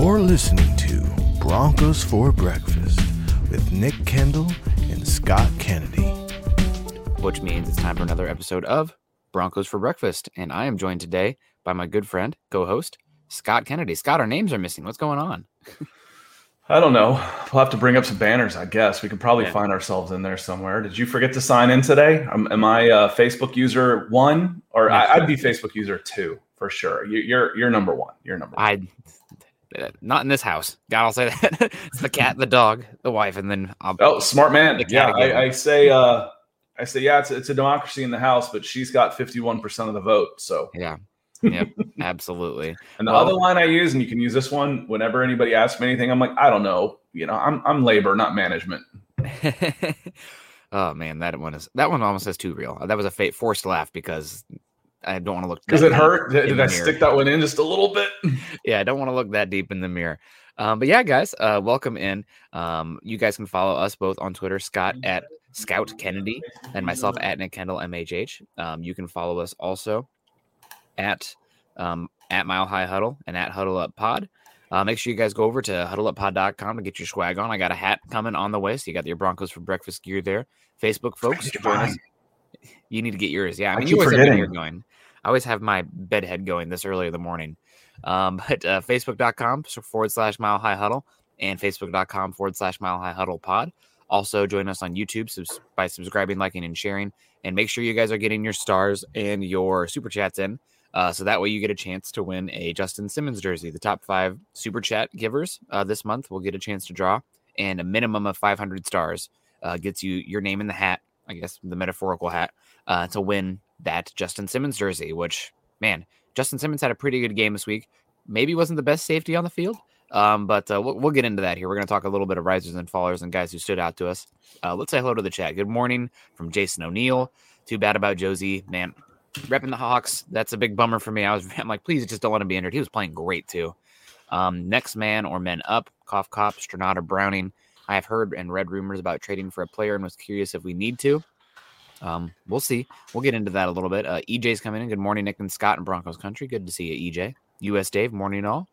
You're listening to Broncos for Breakfast with Nick Kendell and Scott Kennedy. which means it's time for another episode of Broncos for Breakfast. And I am joined today by my good friend, co host, Scott Kennedy. Scott, our names are missing. What's going on? I don't know. We'll have to bring up some banners, I guess. We can probably Yeah. find ourselves in there somewhere. Did you forget to sign in today? Um, am I uh, Facebook user one, or Yeah. I, I'd be Facebook user two for sure? You, you're you're number one. You're number one. I. uh, Not in this house. God, I'll say that. it's the cat, the dog, the wife, and then I'll. oh, smart man. The cat Yeah. I, I say. Uh, I say, yeah, it's, it's a democracy in the house, but she's got 51% of the vote. So, Yeah. Yep. absolutely. and the Well- other line I use, and you can use this one whenever anybody asks me anything, I'm like, I don't know. You know, I'm, I'm labor, not management. oh man, that one is that one almost says too real. That was a fa- forced laugh because I don't want to look. Does it hurt? Did, did I mirror. stick that one in just a little bit? yeah, I don't want to look that deep in the mirror. Um, but yeah, guys, uh, welcome in. Um, you guys can follow us both on Twitter, Scott at Scout Kennedy and myself at Nick Kendell MHH. Um, you can follow us also at um, at Mile High Huddle and at Huddle Up Pod. Uh, make sure you guys go over to huddleuppod.com to get your swag on. I got a hat coming on the way, so you got your Broncos for breakfast gear there. Facebook folks, join us. You need to get yours. Yeah, I I mean, keep you always have your forgetting. going. I always have my bed head going this early in the morning. Um, but uh, facebook.com forward slash mile high huddle and facebook.com forward slash mile high huddle pod. Also, join us on YouTube subs- by subscribing, liking, and sharing. And make sure you guys are getting your stars and your super chats in. Uh, so that way you get a chance to win a Justin Simmons jersey. The top five super chat givers uh, this month will get a chance to draw, and a minimum of 500 stars uh, gets you your name in the hat, I guess the metaphorical hat, uh, to win that Justin Simmons jersey. Which, man, Justin Simmons had a pretty good game this week. Maybe wasn't the best safety on the field, um, but uh, we'll, we'll get into that here. We're going to talk a little bit of risers and fallers and guys who stood out to us. Uh, let's say hello to the chat. Good morning from Jason O'Neill. Too bad about Josey, man. Repping the Hawks, that's a big bummer for me. I was, I'm like, please just don't let him be injured. He was playing great too. Um, next man or men up, cough, cop, Stronada, Browning. I have heard and read rumors about trading for a player and was curious if we need to. Um, we'll see. We'll get into that a little bit. Uh, EJ's coming in. Good morning, Nick and Scott and Broncos country. Good to see you, EJ. US Dave, morning all.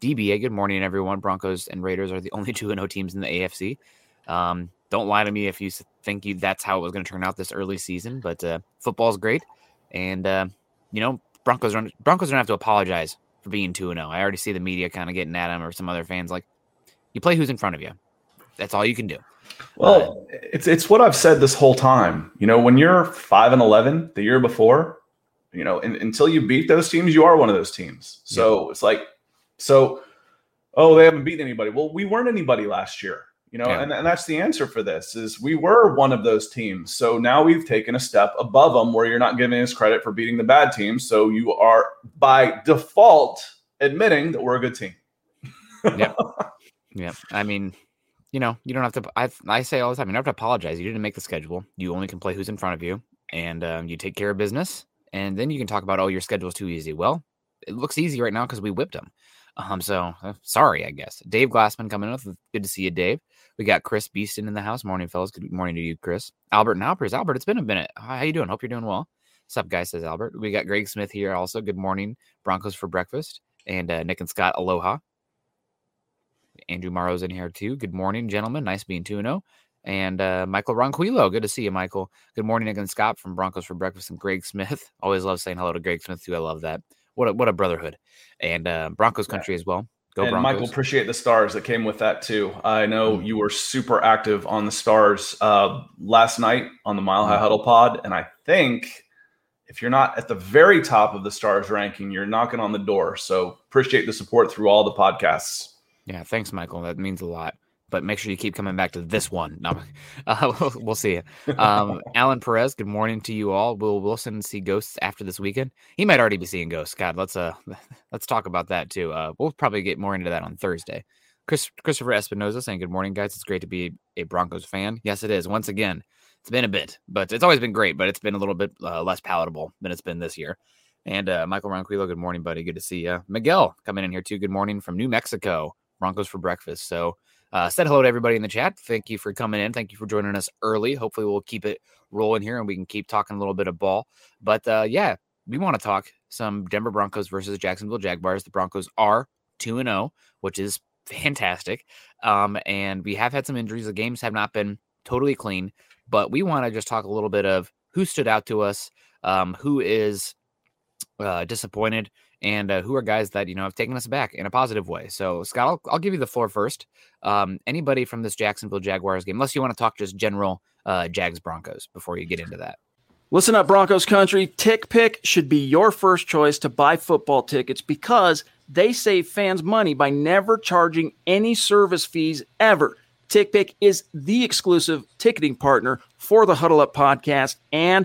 DBA, good morning, everyone. Broncos and Raiders are the only two and O teams in the AFC. Um, don't lie to me if you think you that's how it was going to turn out this early season, but uh, football's great, and uh, you know Broncos don't Broncos don't have to apologize for being two and zero. I already see the media kind of getting at them or some other fans like, you play who's in front of you. That's all you can do. Well, it's it's what I've said this whole time. You know, when you're five and eleven the year before, you know, and, until you beat those teams, you are one of those teams. So it's like, so, oh, they haven't beaten anybody. Well, we weren't anybody last year. You know, Yeah. and, and that's the answer for this is we were one of those teams. So now we've taken a step above them where you're not giving us credit for beating the bad teams. So you are by default admitting that we're a good team. Yep. Yeah. I mean, you know, you don't have to. I I say all the time, you don't have to apologize. You didn't make the schedule. You only can play who's in front of you, and um, you take care of business. And then you can talk about, oh, your schedule's too easy. Well, it looks easy right now because we whipped them. Um, so uh, sorry, I guess. Dave Glassman coming up. Good to see you, Dave. We got Chris Beeston in the house. Morning, fellas. Good morning to you, Chris. Albert and Alpers. Albert, it's been a minute. Hi, how you doing? Hope you're doing well. What's up, guys? Says Albert. We got Greg Smith here also. Good morning, Broncos for breakfast. And uh, Nick and Scott, aloha. Andrew Morrow's in here too. Good morning, gentlemen. Nice being 2 0. And uh, Michael Ronquillo. Good to see you, Michael. Good morning, again, Scott from Broncos for Breakfast and Greg Smith. Always love saying hello to Greg Smith too. I love that. What a, what a brotherhood. And uh, Broncos country as well. Go and Broncos. Michael, appreciate the stars that came with that too. I know Mhm. you were super active on the stars uh, last night on the Mile High Mhm. Huddle Pod, and I think if you're not at the very top of the stars ranking, you're knocking on the door. So appreciate the support through all the podcasts. Yeah, thanks, Michael. That means a lot. But make sure you keep coming back to this one. No, uh, we'll, we'll see you. Um, Alan Perez, good morning to you all. Will Wilson see ghosts after this weekend? He might already be seeing ghosts. God, let's uh let's talk about that too. Uh, we'll probably get more into that on Thursday. Chris Christopher Espinoza saying good morning, guys. It's great to be a Broncos fan. Yes, it is. Once again, it's been a bit, but it's always been great. But it's been a little bit uh, less palatable than it's been this year. And uh, Michael Ronquillo, good morning, buddy. Good to see you. Miguel coming in here too. Good morning from New Mexico. Broncos for breakfast. So uh, said hello to everybody in the chat. Thank you for coming in. Thank you for joining us early. Hopefully, we'll keep it rolling here and we can keep talking a little bit of ball. But uh, yeah, we want to talk some Denver Broncos versus Jacksonville Jaguars. The Broncos are 2 and 0, which is fantastic. Um, and we have had some injuries. The games have not been totally clean, but we want to just talk a little bit of who stood out to us, um, who is uh, disappointed, and uh, who are guys that you know have taken us back in a positive way. So, Scott, I'll, I'll give you the floor first. Um, anybody from this Jacksonville Jaguars game, unless you want to talk just general uh, Jags Broncos before you get into that. Listen up, Broncos country. TickPick should be your first choice to buy football tickets because they save fans money by never charging any service fees ever. TickPick is the exclusive ticketing partner for the Huddle Up podcast and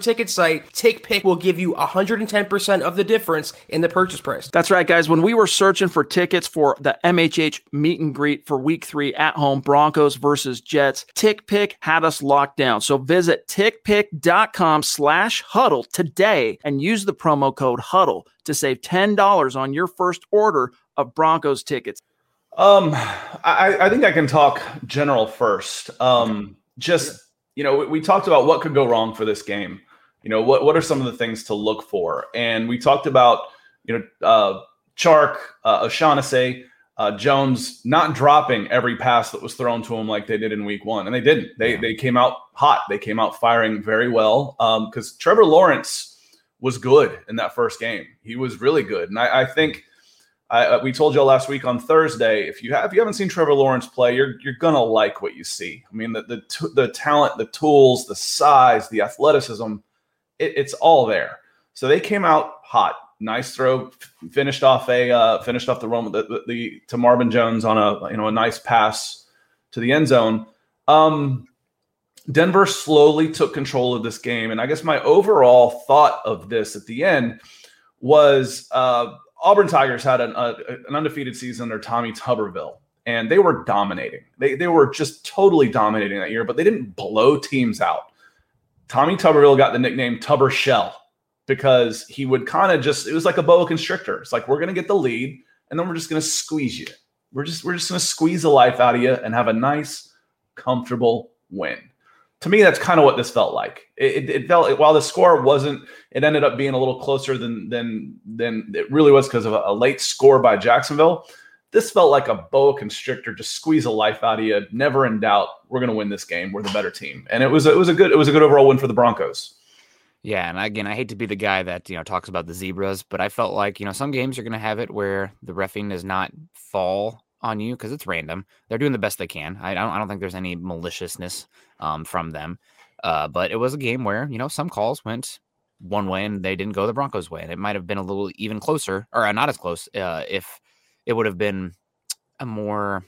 ticket site, TickPick will give you 110% of the difference in the purchase price. That's right, guys. When we were searching for tickets for the MHH meet and greet for week three at home, Broncos versus Jets, TickPick had us locked down. So visit tickpick.com slash huddle today and use the promo code huddle to save $10 on your first order of Broncos tickets. Um, I, I think I can talk general first. Um, just you know, we, we, talked about what could go wrong for this game. You know, what what are some of the things to look for? And we talked about you know, uh, Chark, uh, O'Shaughnessy, uh, Jones not dropping every pass that was thrown to him like they did in Week One, and they didn't. They they came out hot. They came out firing very well. Because um, Trevor Lawrence was good in that first game. He was really good, and I, I think I, uh, we told you last week on Thursday. If you have, if you haven't seen Trevor Lawrence play, you're you're gonna like what you see. I mean, the the t- the talent, the tools, the size, the athleticism, it, it's all there. So they came out hot. Nice throw, finished off a uh, finished off the run the, the, the, to Marvin Jones on a you know a nice pass to the end zone. Um, Denver slowly took control of this game, and I guess my overall thought of this at the end was. Uh, Auburn Tigers had an, a, an undefeated season under Tommy Tuberville, and they were dominating. They, they were just totally dominating that year, but they didn't blow teams out. Tommy Tuberville got the nickname Tubber Shell because he would kind of just, it was like a boa constrictor. It's like, we're going to get the lead, and then we're just going to squeeze you. We're just, we're just going to squeeze the life out of you and have a nice, comfortable win to me, that's kind of what this felt like. It, it, it felt while the score wasn't, it ended up being a little closer than than than it really was because of a, a, late score by Jacksonville. This felt like a boa constrictor, just squeeze a life out of you. Never in doubt, we're going to win this game. We're the better team, and it was it was a good it was a good overall win for the Broncos. Yeah, and again, I hate to be the guy that you know talks about the zebras, but I felt like you know some games you're going to have it where the refing does not fall on you because it's random. They're doing the best they can. I don't, I don't think there's any maliciousness um, from them. Uh, but it was a game where you know some calls went one way and they didn't go the Broncos' way, and it might have been a little even closer or uh, not as close uh, if it would have been a more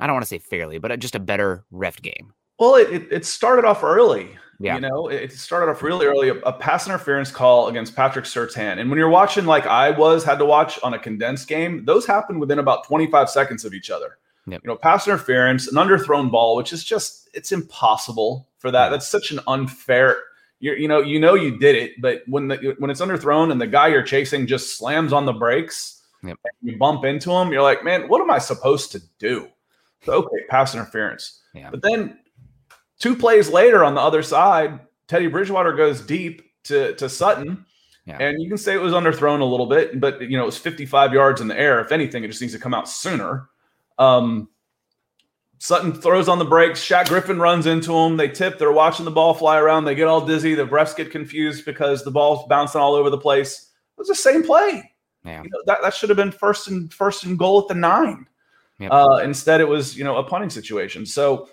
I don't want to say fairly, but just a better ref game. Well, it, it started off early. Yeah. You know, it started off really early, a, a, pass interference call against Patrick Surtain. And when you're watching like I was, had to watch on a condensed game, those happen within about 25 seconds of each other. Yep. You know, pass interference, an underthrown ball, which is just it's impossible for that. That's such an unfair. you you know, you know you did it, but when the when it's underthrown and the guy you're chasing just slams on the brakes, yep. you bump into him, you're like, man, what am I supposed to do? So, okay, pass interference. Yeah. But then Two plays later on the other side, Teddy Bridgewater goes deep to, to Sutton. Yeah. And you can say it was underthrown a little bit, but you know, it was 55 yards in the air. If anything, it just needs to come out sooner. Um, Sutton throws on the brakes. Shaq Griffin runs into him. They tip. They're watching the ball fly around. They get all dizzy. The refs get confused because the ball's bouncing all over the place. It was the same play. Yeah. You know, that, that should have been first and first and goal at the nine. Yep. Uh, instead, it was you know a punting situation. So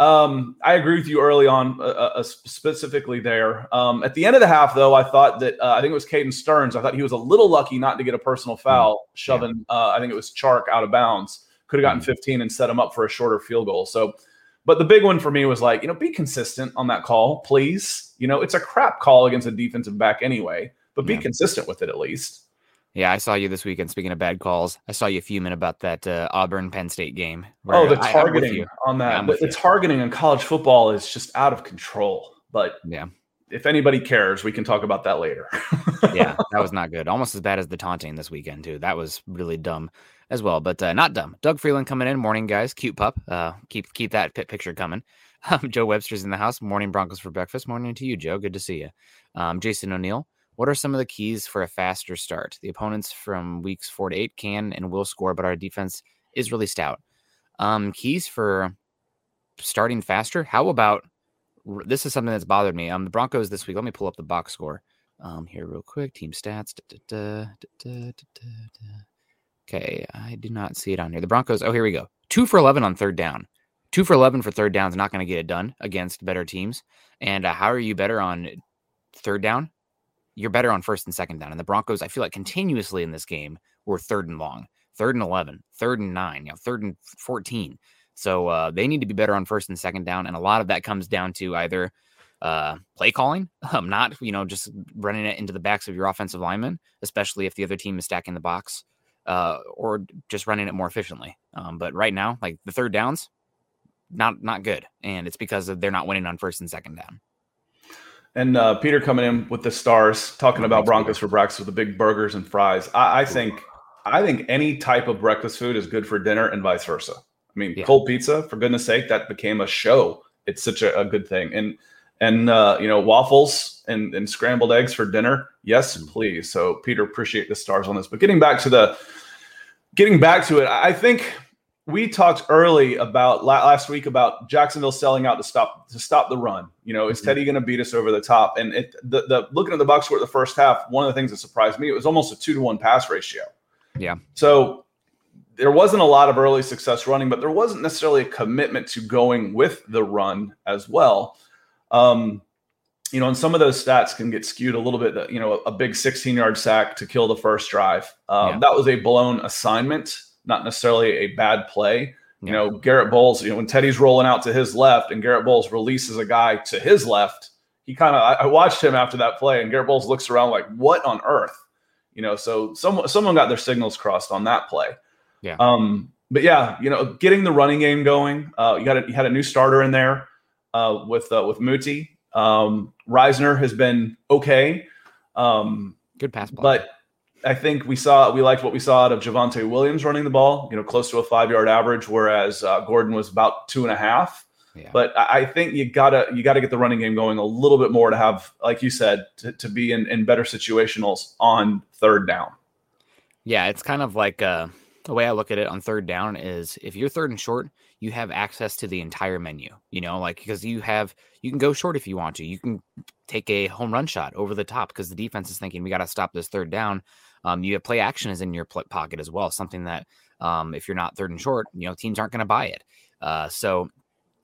um, I agree with you early on, uh, uh, uh, specifically there. Um, at the end of the half, though, I thought that uh, I think it was Caden Sterns. I thought he was a little lucky not to get a personal mm, foul, shoving. Yeah. Uh, I think it was Chark out of bounds. Could have gotten mm 15 and set him up for a shorter field goal. So, but the big one for me was like, you know, be consistent on that call, please. You know, it's a crap call against a defensive back anyway, but be yeah. consistent with it at least. Yeah, I saw you this weekend. Speaking of bad calls, I saw you fuming about that uh, Auburn Penn State game. Oh, the I- targeting on that. I'm the, the targeting in college football is just out of control. But Yeah, if anybody cares, we can talk about that later. yeah, that was not good. Almost as bad as the taunting this weekend too. That was really dumb as well, but uh, not dumb. Doug Freeland coming in. Morning, guys. Cute pup. Uh, keep keep that pi- picture coming. Um, Joe Webster's in the house. Morning, Broncos for breakfast. Morning to you, Joe. Good to see you. Um, Jason O'Neill. What are some of the keys for a faster start? The opponents from weeks four to eight can and will score, but our defense is really stout. Um, keys for starting faster. How about this is something that's bothered me. Um, the Broncos this week. Let me pull up the box score um here real quick. Team stats. Da, da, da. Okay, I do not see it on here. The Broncos. Oh, here we go. Two for eleven on third down. Two for eleven for third down is not going to get it done against better teams. And uh, how are you better on third down? You're better on first and second down. And the Broncos, I feel like continuously in this game were third and long, third and 11, third and nine, you know, third and 14. So uh, they need to be better on first and second down. And a lot of that comes down to either uh, play calling, um, not, you know, just running it into the backs of your offensive linemen, especially if the other team is stacking the box, uh, or just running it more efficiently. Um, but right now, like the third downs, not not good, and it's because they're not winning on first and second down. And uh, Peter coming in with the stars, talking about Broncos for breakfast with the big burgers and fries. I, I think, I think any type of breakfast food is good for dinner and vice versa. I mean, Yeah. cold pizza, for goodness sake, that became a show. It's such a, a good thing. And and uh, you know, waffles and, and scrambled eggs for dinner. Yes, Mm. please. So Peter, appreciate the stars on this. But getting back to the, getting back to it, I think we talked early about last week about Jacksonville selling out to stop to stop the run. You know, is Mhm. Teddy going to beat us over the top? And it, the the looking at the box score at the first half, one of the things that surprised me it was almost a two to one pass ratio. Yeah. So there wasn't a lot of early success running, but there wasn't necessarily a commitment to going with the run as well. Um, you know, and some of those stats can get skewed a little bit. that, You know, a, a big 16 yard sack to kill the first drive. Um, Yeah. That was a blown assignment, not necessarily a bad play. You know, Garett Bolles, you know, when Teddy's rolling out to his left and Garett Bolles releases a guy to his left, he kind of, I, I watched him after that play and Garett Bolles looks around like, what on earth? You know, so someone, someone got their signals crossed on that play. Yeah. Um, but yeah, you know, getting the running game going, uh, you got a, you had a new starter in there uh, with, uh, with Muti. Um, Risner has been okay. Um, Good pass block. but I think we saw we liked what we saw out of Javonte Williams running the ball, you know, close to a five yard average, whereas uh, Gordon was about two and a half. Yeah. But I think you gotta you gotta get the running game going a little bit more to have, like you said, to, to be in, in better situationals on third down. Yeah, it's kind of like uh, the way I look at it on third down is if you're third and short, you have access to the entire menu. You know, like because you have you can go short if you want to. You can take a home run shot over the top because the defense is thinking we got to stop this third down. Um, you have play action is in your pl- pocket as well, something that um, if you're not third and short, you know teams aren't going to buy it. Uh, so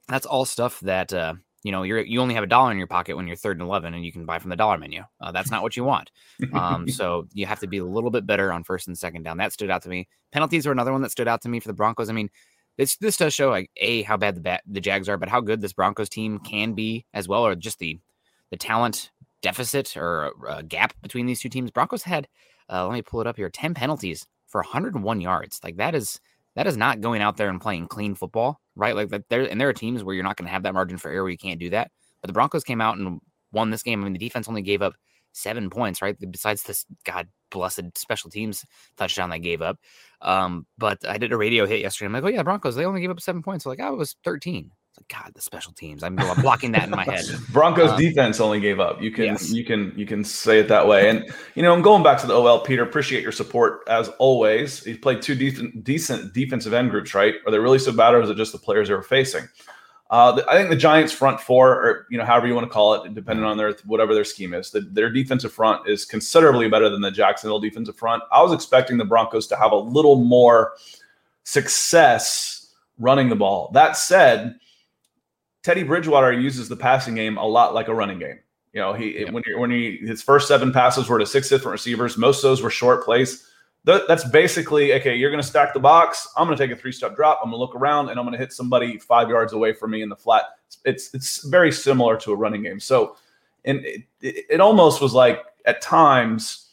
that's all stuff that uh, you know you're you only have a dollar in your pocket when you're third and eleven, and you can buy from the dollar menu. Uh, that's not what you want. Um, so you have to be a little bit better on first and second down. That stood out to me. Penalties were another one that stood out to me for the Broncos. I mean, this this does show like a how bad the bat, the Jags are, but how good this Broncos team can be as well, or just the the talent deficit or uh, gap between these two teams. Broncos had uh, let me pull it up here, ten penalties for 101 yards. Like that is that is not going out there and playing clean football, right? Like that there and there are teams where you're not going to have that margin for error where you can't do that. But the Broncos came out and won this game. I mean, the defense only gave up seven points, right? Besides this god blessed special teams touchdown they gave up. Um, but I did a radio hit yesterday. I'm like, oh yeah, Broncos, they only gave up seven points. So like, oh, it was 13. God, the special teams. I'm blocking that in my head. Broncos Um, defense only gave up. You can yes. you can you can say it that way. And you know, I'm going back to the OL. Peter, appreciate your support as always. He's played two decent decent defensive end groups, right? Are they really so bad, or is it just the players they were facing? Uh, the- I think the Giants' front four, or you know, however you want to call it, depending on their whatever their scheme is, the, their defensive front is considerably better than the Jacksonville defensive front. I was expecting the Broncos to have a little more success running the ball. That said, Teddy Bridgewater uses the passing game a lot like a running game. You know, he Yep. when he, when he his first seven passes were to six different receivers. Most of those were short plays. Th- that's basically okay. You're going to stack the box. I'm going to take a three step drop. I'm going to look around and I'm going to hit somebody five yards away from me in the flat. It's it's very similar to a running game. So, and it, it, it almost was like at times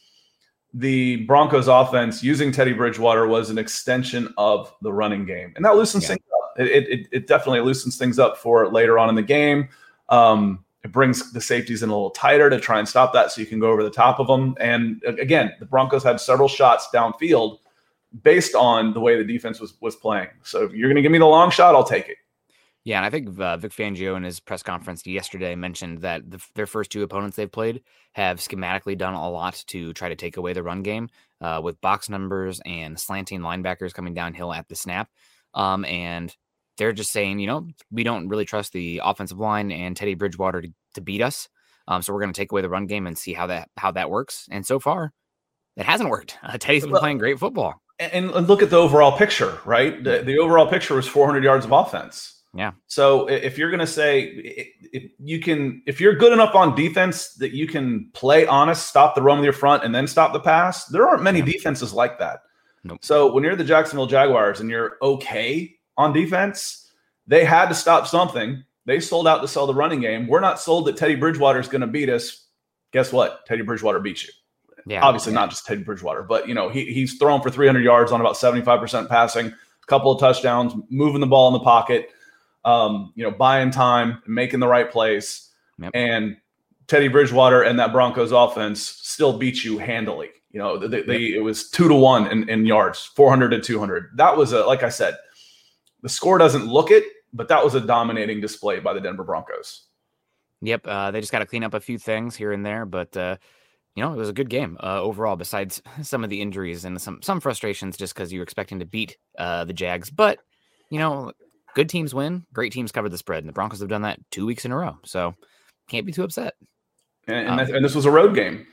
the Broncos offense using Teddy Bridgewater was an extension of the running game. And that loosens Yeah. things It, it, it definitely loosens things up for later on in the game. Um, it brings the safeties in a little tighter to try and stop that so you can go over the top of them. And again, the Broncos had several shots downfield based on the way the defense was was playing. So if you're going to give me the long shot, I'll take it. Yeah, and I think uh, Vic Fangio in his press conference yesterday mentioned that the, their first two opponents they've played have schematically done a lot to try to take away the run game uh, with box numbers and slanting linebackers coming downhill at the snap. Um, and they're just saying, you know, we don't really trust the offensive line and Teddy Bridgewater to, to beat us. Um, so we're going to take away the run game and see how that how that works. And so far, it hasn't worked. Uh, Teddy's been playing great football. and, and look at the overall picture, right? The, the overall picture was 400 yards of offense. Yeah. So if you're going to say if you can, if you're good enough on defense that you can play honest, stop the run with your front, and then stop the pass, there aren't many Yeah. defenses like that. Nope. So when you're the Jacksonville Jaguars and you're okay on defense, they had to stop something. They sold out to sell the running game. We're not sold that Teddy Bridgewater is going to beat us. Guess what? Teddy Bridgewater beats you Yeah, obviously not just Teddy Bridgewater, but you know he, he's thrown for 300 yards on about 75% passing, a couple of touchdowns, moving the ball in the pocket, um, you know, buying time, making the right plays, Yep. and Teddy Bridgewater and that Broncos offense still beat you handily. You know, they, they, it was two to one in, in yards, 400 to 200. That was a like I said, the score doesn't look it, but that was a dominating display by the Denver Broncos. Yep, uh, they just got to clean up a few things here and there, but uh, you know it was a good game uh, overall. Besides some of the injuries and some some frustrations, just because you were expecting to beat uh, the Jags, but you know, good teams win, great teams cover the spread, and the Broncos have done that two weeks in a row, so can't be too upset. And, and, Um, and this was a road game.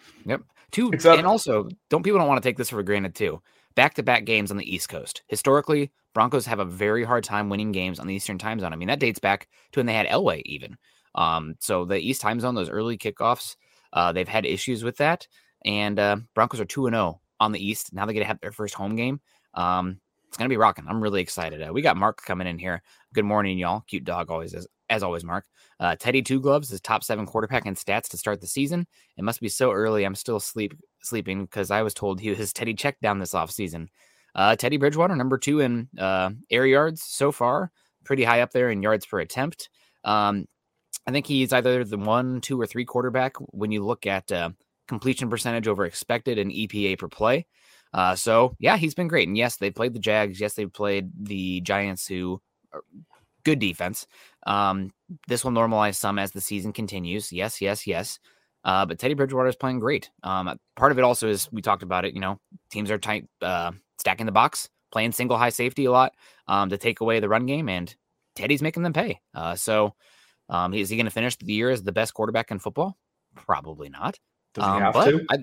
Two, Except- and also don't people don't want to take this for granted too. Back to back games on the East Coast. Historically, Broncos have a very hard time winning games on the Eastern time zone. I mean, that dates back to when they had Elway even. Um, so the East time zone, those early kickoffs, uh, they've had issues with that. And uh, Broncos are two and zero on the East. Now they get to have their first home game. Um, it's gonna be rocking. I'm really excited. Uh, we got Mark coming in here. Good morning, y'all. Cute dog always is, as always. Mark. Uh, Teddy Two Gloves is top seven quarterback in stats to start the season. It must be so early. I'm still sleep sleeping because I was told he was Teddy checked down this offseason. Uh, Teddy Bridgewater, number two in uh, air yards so far, pretty high up there in yards per attempt. Um, I think he's either the one, two, or three quarterback when you look at uh, completion percentage over expected and EPA per play. Uh, so yeah, he's been great. And yes, they played the Jags. Yes, they played the Giants, who good defense. Um, this will normalize some as the season continues. Yes, yes, yes. Uh, but Teddy Bridgewater is playing great. Um, part of it also is we talked about it. You know, teams are tight, uh, stacking the box, playing single high safety a lot um, to take away the run game, and Teddy's making them pay. Uh, so, um, is he going to finish the year as the best quarterback in football? Probably not. Does he Um, have but to? I,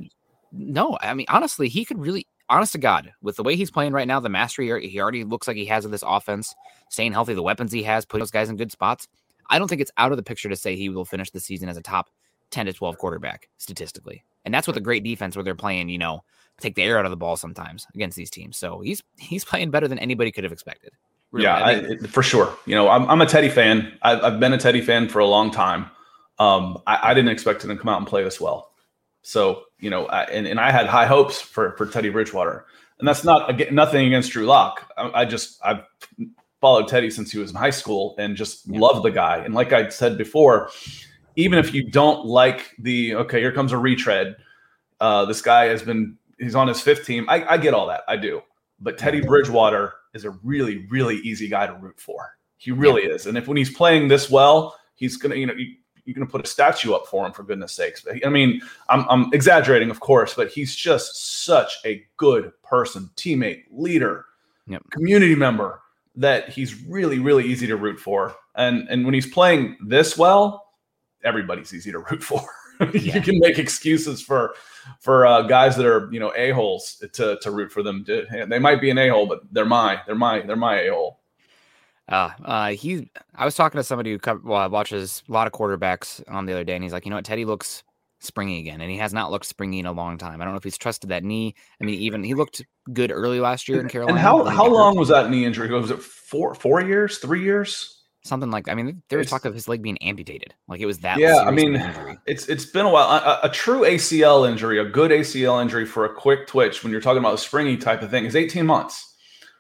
no, I mean honestly, he could really, honest to God, with the way he's playing right now, the mastery he- already looks like he has of this offense, staying healthy, the weapons he has, putting those guys in good spots. I don't think it's out of the picture to say he will finish the season as a top ten to twelve quarterback statistically, and that's with a great defense where they're playing, you know, take the air out of the ball sometimes against these teams. So he's he's playing better than anybody could have expected. Really, yeah, I I, for sure. You know, I'm, I'm a Teddy fan. I've, I've been a Teddy fan for a long time. Um, I, I didn't expect him to come out and play this well. So, you know, I, and, and I had high hopes for, for Teddy Bridgewater. And that's not again, nothing against Drew Lock. I, I just, I've followed Teddy since he was in high school and just Yeah. love the guy. And like I said before, even if you don't like the, okay, here comes a retread. Uh, this guy has been, he's on his fifth team. I, I get all that. I do. But Teddy Bridgewater is a really, really easy guy to root for. He really is. And if when he's playing this well, he's gonna, you know, you, you're gonna put a statue up for him for goodness sakes. I mean, I'm, I'm exaggerating, of course, but he's just such a good person, teammate, leader, Yep. community member that he's really, really easy to root for. And and when he's playing this well, everybody's easy to root for. Yeah. you can make excuses for for uh, guys that are you know a holes to to root for them. They might be an a hole, but they're my they're my they're my a hole. Uh, uh, he. I was talking to somebody who co- well, watches a lot of quarterbacks on the other day, and he's like, you know what, Teddy looks springy again, and he has not looked springy in a long time. I don't know if he's trusted that knee. I mean, even he looked good early last year in Carolina. And how how got hurt. long was that knee injury? Was it four four years, three years? something like I mean, there was talk of his leg being amputated. Like it was that. Yeah, I mean, of an injury. it's it's been a while. A, a true ACL injury, a good ACL injury for a quick twitch, when you're talking about a springy type of thing, is 18 months.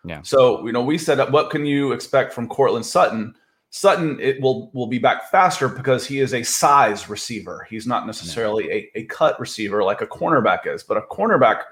Yeah. So you know, we said, what can you expect from Courtland Sutton? Sutton it will will be back faster because he is a size receiver. He's not necessarily a, a cut receiver like a cornerback is, but a cornerback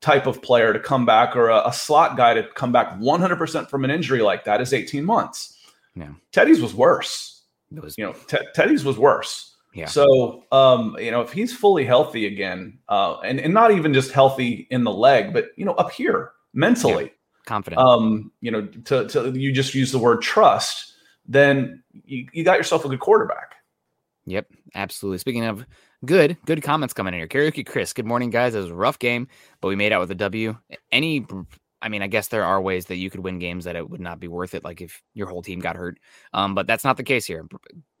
type of player to come back or a, a slot guy to come back 100% from an injury like that is 18 months. Yeah. Teddy's was worse. It was, You know, Te- Teddy's was worse. yeah. So, um, you know, if he's fully healthy again, uh, and, and not even just healthy in the leg, but, you know, up here mentally, confident. um, you know, to, to you just use the word trust, then you, you got yourself a good quarterback. Yep, absolutely. Speaking of good, good comments coming in here. Karaoke Chris, good morning, guys. It was a rough game, but we made out with a W. Any, I mean, I guess there are ways that you could win games that it would not be worth it, like if your whole team got hurt. Um, but that's not the case here.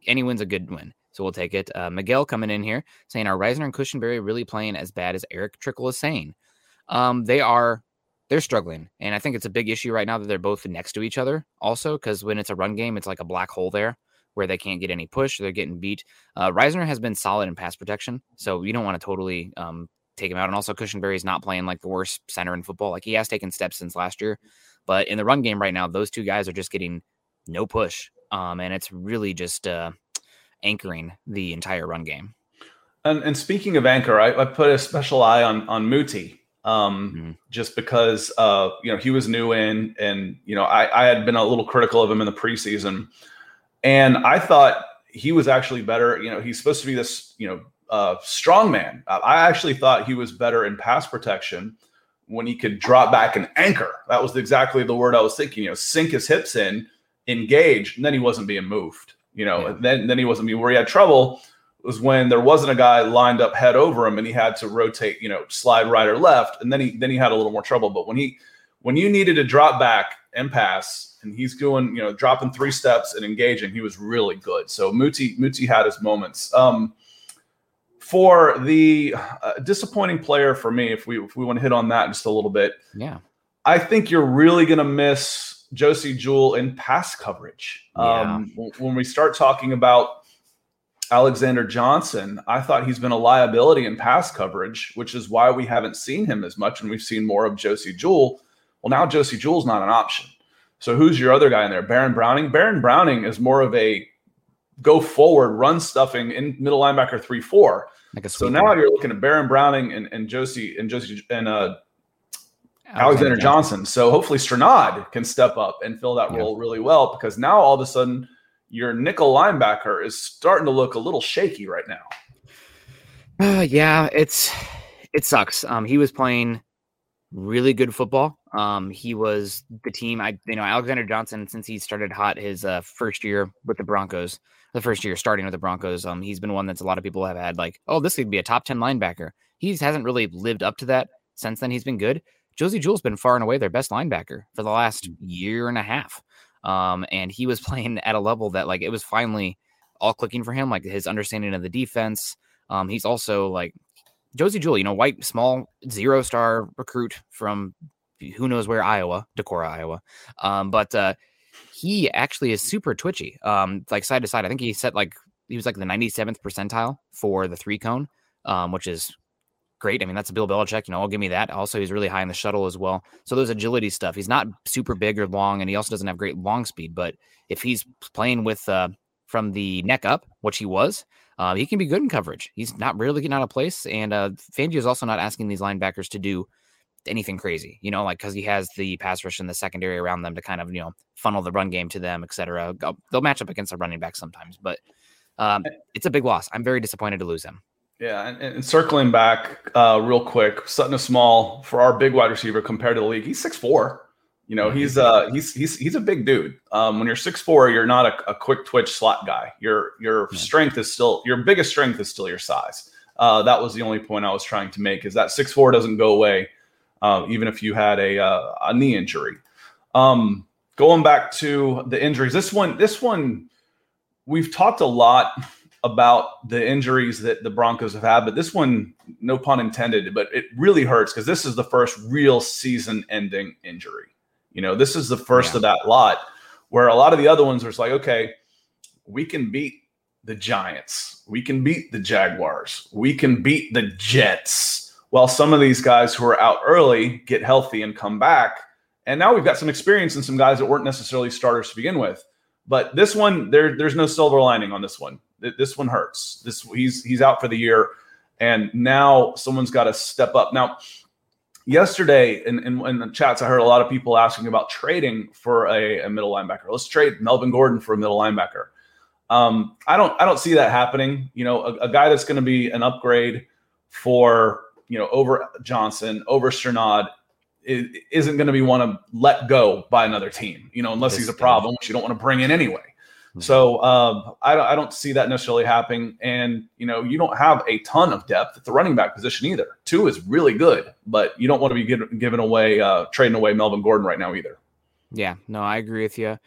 Any win's a good win, so we'll take it. Uh, Miguel coming in here saying, "Are Risner and Cushenberry really playing as bad as Eric Trickel is saying?" Um, they are. They're struggling, and I think it's a big issue right now that they're both next to each other. Also, because when it's a run game, it's like a black hole there where they can't get any push. They're getting beat. Uh, Risner has been solid in pass protection, so you don't want to totally um, take him out. And also, Cushenberry's not playing like the worst center in football. Like he has taken steps since last year, but in the run game right now, those two guys are just getting no push, um, and it's really just uh, anchoring the entire run game. And, and speaking of anchor, I, I put a special eye on on Muti, um, Mhm. just because uh, you know he was new in, and you know I, I had been a little critical of him in the preseason, and I thought he was actually better. You know, he's supposed to be this you know uh, strong man. I I actually thought he was better in pass protection when he could drop back and anchor. That was exactly the word I was thinking. You know, sink his hips in, engage, and then he wasn't being moved. You know, Yeah. and then then he wasn't being where he had trouble was when there wasn't a guy lined up head over him and he had to rotate, you know, slide right or left, and then he then he had a little more trouble. But when he when you needed to drop back and pass, and he's doing, you know, dropping three steps and engaging, he was really good. So Muti Muti had his moments. Um, for the uh, disappointing player for me, if we if we want to hit on that just a little bit, Yeah, I think you're really going to miss Josey Jewell in pass coverage. Um, w- when we start talking about Alexander Johnson, I thought he's been a liability in pass coverage, which is why we haven't seen him as much and we've seen more of Josey Jewell. Well, now Josey Jewell's not an option. So who's your other guy in there? Baron Browning. Baron Browning is more of a go forward, run stuffing in middle linebacker three four. like So now you're looking at Baron Browning and, and Josey and Josey and uh, Alexander Johnson. So hopefully Strnad can step up and fill that Yeah. role really well because now all of a sudden your nickel linebacker is starting to look a little shaky right now. Uh, yeah, it's it sucks. Um, he was playing really good football. Um, he was the team. I you know Alexander Johnson since he started hot his uh, first year with the Broncos, the first year starting with the Broncos. Um, he's been one that's a lot of people have had like, oh, this could be a top ten linebacker. He hasn't really lived up to that since then. He's been good. Josey Jewell's been far and away their best linebacker for the last year and a half. Um, and he was playing at a level that like it was finally all clicking for him, like his understanding of the defense. Um, he's also like Josey Jewell, you know, white, small, zero star recruit from who knows where, Iowa, Decorah, Iowa. Um, but uh, he actually is super twitchy, um, like side to side. I think he set like he was like the 97th percentile for the three cone, um, which is great. I mean, that's a Bill Belichick, you know, I'll give me that. Also, he's really high in the shuttle as well. So those agility stuff. He's not super big or long, and he also doesn't have great long speed. But if he's playing with uh, from the neck up, which he was, uh, he can be good in coverage. He's not really getting out of place, and uh, Fangio is also not asking these linebackers to do anything crazy, you know, like because he has the pass rush in the secondary around them to kind of you know funnel the run game to them, etc. They'll match up against a running back sometimes, but um, it's a big loss. I'm very disappointed to lose him. Yeah, and, and circling back uh, real quick, Sutton is small for our big wide receiver compared to the league. He's six four. You know, he's uh he's he's he's a big dude. Um, when you're six four, you're not a, a quick twitch slot guy. Your your Yeah. strength is still your biggest strength is still your size. Uh, that was the only point I was trying to make is that six four doesn't go away, uh, even if you had a uh, a knee injury. Um, going back to the injuries, this one this one we've talked a lot about the injuries that the Broncos have had, but this one, no pun intended, but it really hurts because this is the first real season ending injury. You know, this is the first Yeah. of that lot Where a lot of the other ones are like, okay, we can beat the Giants, we can beat the Jaguars, we can beat the Jets. While some of these guys who are out early get healthy and come back. And now we've got some experience and some guys that weren't necessarily starters to begin with. But this one, there, there's no silver lining on this one. This one hurts. This he's he's out for the year, and now someone's got to step up. Now, yesterday in, in, in, the chats, I heard a lot of people asking about trading for a, a middle linebacker. Let's trade Melvin Gordon for a middle linebacker. Um, I don't I don't see that happening. You know, a, a guy that's going to be an upgrade for you know over Johnson, over Strnad isn't going to be one to let go by another team, you know, unless he's a problem, which you don't want to bring in anyway. So um, I, don't, I don't see that necessarily happening. And, you know, you don't have a ton of depth at the running back position either. Two is really good, but you don't want to be giving away, uh, trading away Melvin Gordon right now either. Yeah, no, I agree with you.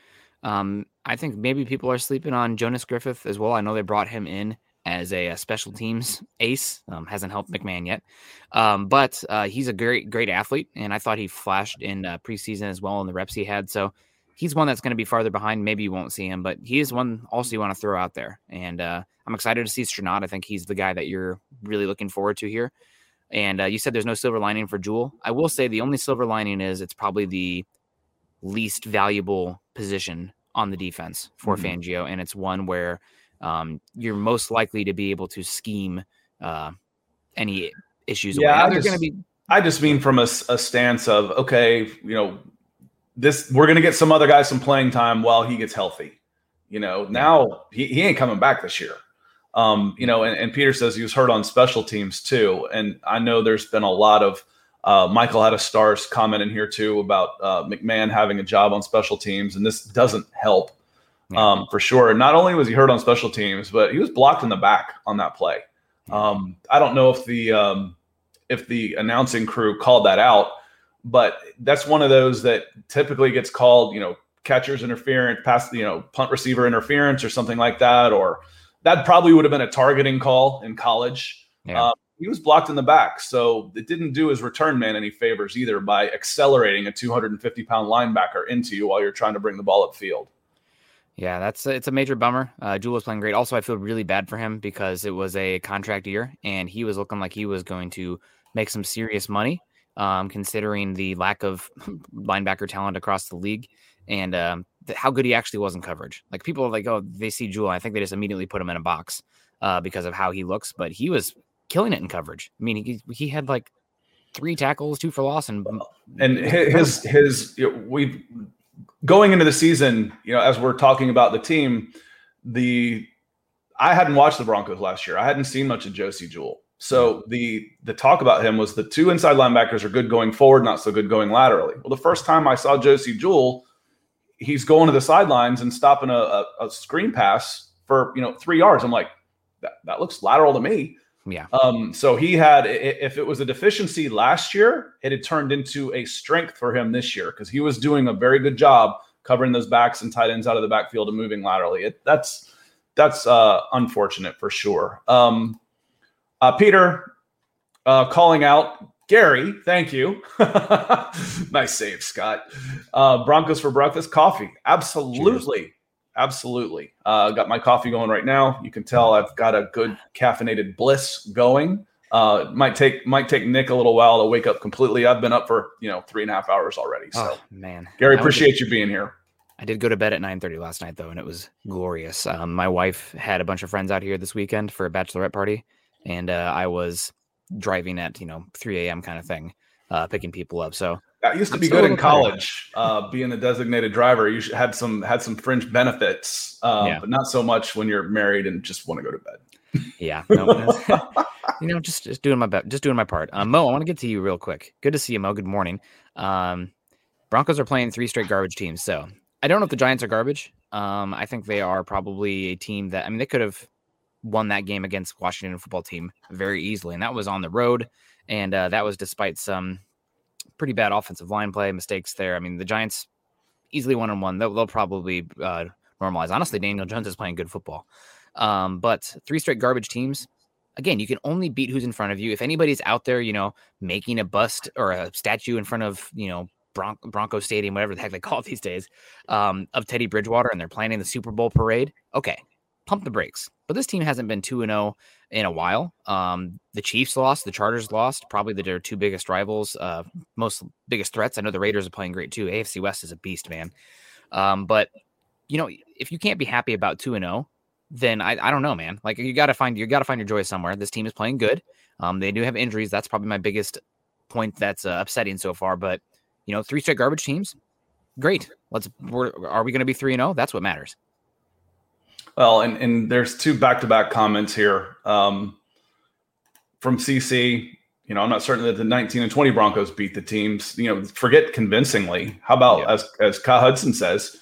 Um, I think maybe people are sleeping on Jonas Griffith as well. I know they brought him in as a, a special teams ace. Um, hasn't helped McMahon yet, um, but uh, he's a great great athlete, and I thought he flashed in uh, preseason as well in the reps he had. So he's one that's going to be farther behind. Maybe you won't see him, but he is one also you want to throw out there. And uh, I'm excited to see Strnad. I think he's the guy that you're really looking forward to here. And uh, you said there's no silver lining for Jewell. I will say the only silver lining is it's probably the least valuable position on the defense for mm-hmm. Fangio, and it's one where um, you're most likely to be able to scheme uh, any issues. Yeah, away. going to be. I just mean from a, a stance of okay, you know, this we're going to get some other guys some playing time while he gets healthy. You know, now he, he ain't coming back this year. Um, you know, and, and Peter says he was hurt on special teams too, and I know there's been a lot of. Uh, Michael had a stars comment in here too about uh, McMahon having a job on special teams, and this doesn't help um, for sure. Not only was he hurt on special teams, but he was blocked in the back on that play. Um, I don't know if the um, if the announcing crew called that out, but that's one of those that typically gets called, you know, catcher's interference, pass, you know, punt receiver interference or something like that, or that probably would have been a targeting call in college. Yeah. Um, he was blocked in the back, so it didn't do his return man any favors either by accelerating a 250 pound linebacker into you while you're trying to bring the ball upfield. Yeah, that's it's a major bummer. Uh, Jewell was playing great. Also, I feel really bad for him because it was a contract year, and he was looking like he was going to make some serious money, um, considering the lack of linebacker talent across the league and um, how good he actually was in coverage. Like people are like, oh, they see Jewell. I think they just immediately put him in a box uh, because of how he looks, but he was killing it in coverage. I mean, he he had like three tackles, two for loss, and and his his you know, we've going into the season, you know, as we're talking about the team, the I hadn't watched the Broncos last year. I hadn't seen much of Josey Jewell. So the the talk about him was the two inside linebackers are good going forward, not so good going laterally. Well, the first time I saw Josey Jewell, he's going to the sidelines and stopping a, a, a screen pass for you know three yards. I'm like, that, that looks lateral to me. Yeah. Um, so he had, if it was a deficiency last year, it had turned into a strength for him this year because he was doing a very good job covering those backs and tight ends out of the backfield and moving laterally. It, that's that's uh, unfortunate for sure. Um, uh, Peter uh, calling out Gary. Thank you. nice save, Scott. Uh, Broncos for breakfast, coffee. Absolutely. Cheers. Absolutely. Uh, got my coffee going right now. You can tell I've got a good caffeinated bliss going. Uh, might take might take Nick a little while to wake up completely. I've been up for you know three and a half hours already. So oh, man, Gary, appreciate you being here. I did go to bed at 9:30 last night though, and it was glorious. Um, my wife had a bunch of friends out here this weekend for a bachelorette party, and uh, I was driving at you know 3 a.m. kind of thing, uh, picking people up. So that used to I'm be good in college. Uh, being a designated driver, you had some had some fringe benefits, uh, yeah. but not so much when you're married and just want to go to bed. yeah, no, you know, just just doing my best, just doing my part. Um, Mo, I want to get to you real quick. Good to see you, Mo. Good morning. Um, Broncos are playing three straight garbage teams, so I don't know if the Giants are garbage. Um, I think they are probably a team that I mean they could have won that game against Washington football team very easily, and that was on the road, and uh, that was despite some pretty bad offensive line play, mistakes there. I mean, the Giants easily one on one. They'll, probably uh, normalize. Honestly, Daniel Jones is playing good football. Um, but three straight garbage teams. Again, you can only beat who's in front of you. If anybody's out there, you know, making a bust or a statue in front of, you know, Bron- Bronco Stadium, whatever the heck they call it these days, um, of Teddy Bridgewater, and they're planning the Super Bowl parade. Okay, pump the brakes. But this team hasn't been two and zero in a while. Um, the Chiefs lost, the Chargers lost, probably their two biggest rivals, uh, most biggest threats. I know the Raiders are playing great too. AFC West is a beast, man. Um, but you know, if you can't be happy about two and zero, then I, I don't know, man. Like you got to find you got to find your joy somewhere. This team is playing good. Um, they do have injuries. That's probably my biggest point that's uh, upsetting so far. But you know, three straight garbage teams, great. Let's. Are we going to be three and zero? That's what matters. Well, and, and there's two back to back comments here um, from CC. You know, I'm not certain that the 19 and 20 Broncos beat the teams. You know, forget convincingly. How about yeah. as as Kyle Hudson says,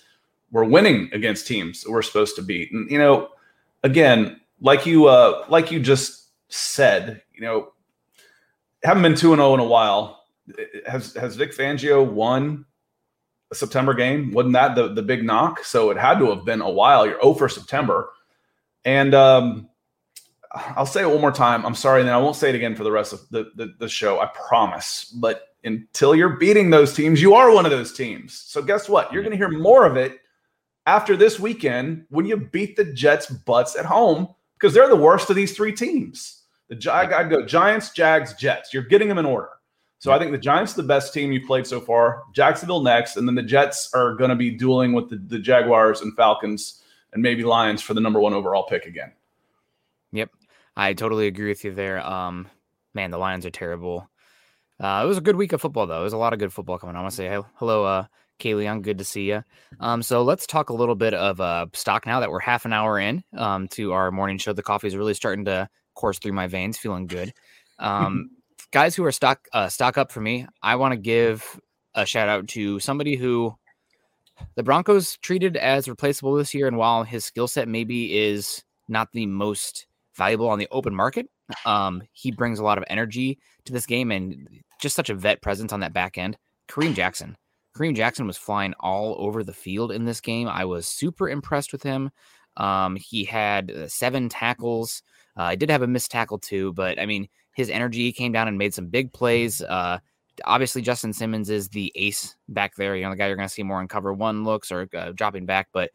we're winning against teams we're supposed to beat. And you know, again, like you uh, like you just said, you know, haven't been two and zero oh in a while. Has has Vic Fangio won September game? Wasn't that the the big knock? So it had to have been a while. You're 0 for September, and um, I'll say it one more time. I'm sorry, and then I won't say it again for the rest of the, the, the show. I promise. But until you're beating those teams, you are one of those teams. So guess what? You're going to hear more of it after this weekend when you beat the Jets' butts at home because they're the worst of these three teams. The I, go Giants, Jags, Jets. You're getting them in order. So I think the Giants the best team you played so far. Jacksonville next, and then the Jets are going to be dueling with the, the Jaguars and Falcons and maybe Lions for the number one overall pick again. Yep, I totally agree with you there. Um, man, the Lions are terrible. Uh, it was a good week of football, though. It was a lot of good football coming. on. I want to say hello, uh, Kaylee. I'm good to see you. Um, so let's talk a little bit of uh, stock now that we're half an hour in um, to our morning show. The coffee is really starting to course through my veins, feeling good. Um, guys who are stock uh, stock up for me, I want to give a shout out to somebody who the Broncos treated as replaceable this year, and while his skill set maybe is not the most valuable on the open market, um, he brings a lot of energy to this game and just such a vet presence on that back end. Kareem Jackson. Kareem Jackson was flying all over the field in this game. I was super impressed with him. Um, he had uh, seven tackles, uh, I did have a missed tackle too, but I mean, his energy He came down and made some big plays. Uh, obviously, Justin Simmons is the ace back there. You know, the guy you're going to see more in cover one looks or uh, dropping back. But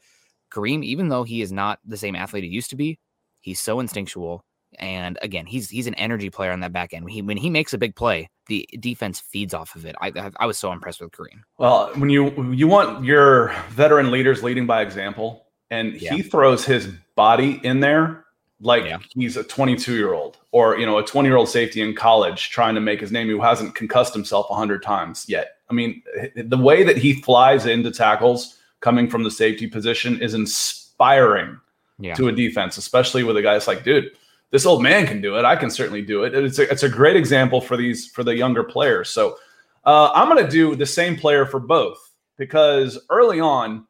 Kareem, even though he is not the same athlete he used to be, he's so instinctual. And again, he's he's an energy player on that back end. When he when he makes a big play, the defense feeds off of it. I I was so impressed with Kareem. Well, when you you want your veteran leaders leading by example, and yeah. he throws his body in there like yeah. he's a 22 year old or you know a 20 year old safety in college trying to make his name who hasn't concussed himself 100 times yet i mean the way that he flies into tackles coming from the safety position is inspiring yeah. to a defense especially with a guy that's like dude this old man can do it i can certainly do it it's a, it's a great example for these for the younger players so uh, i'm going to do the same player for both because early on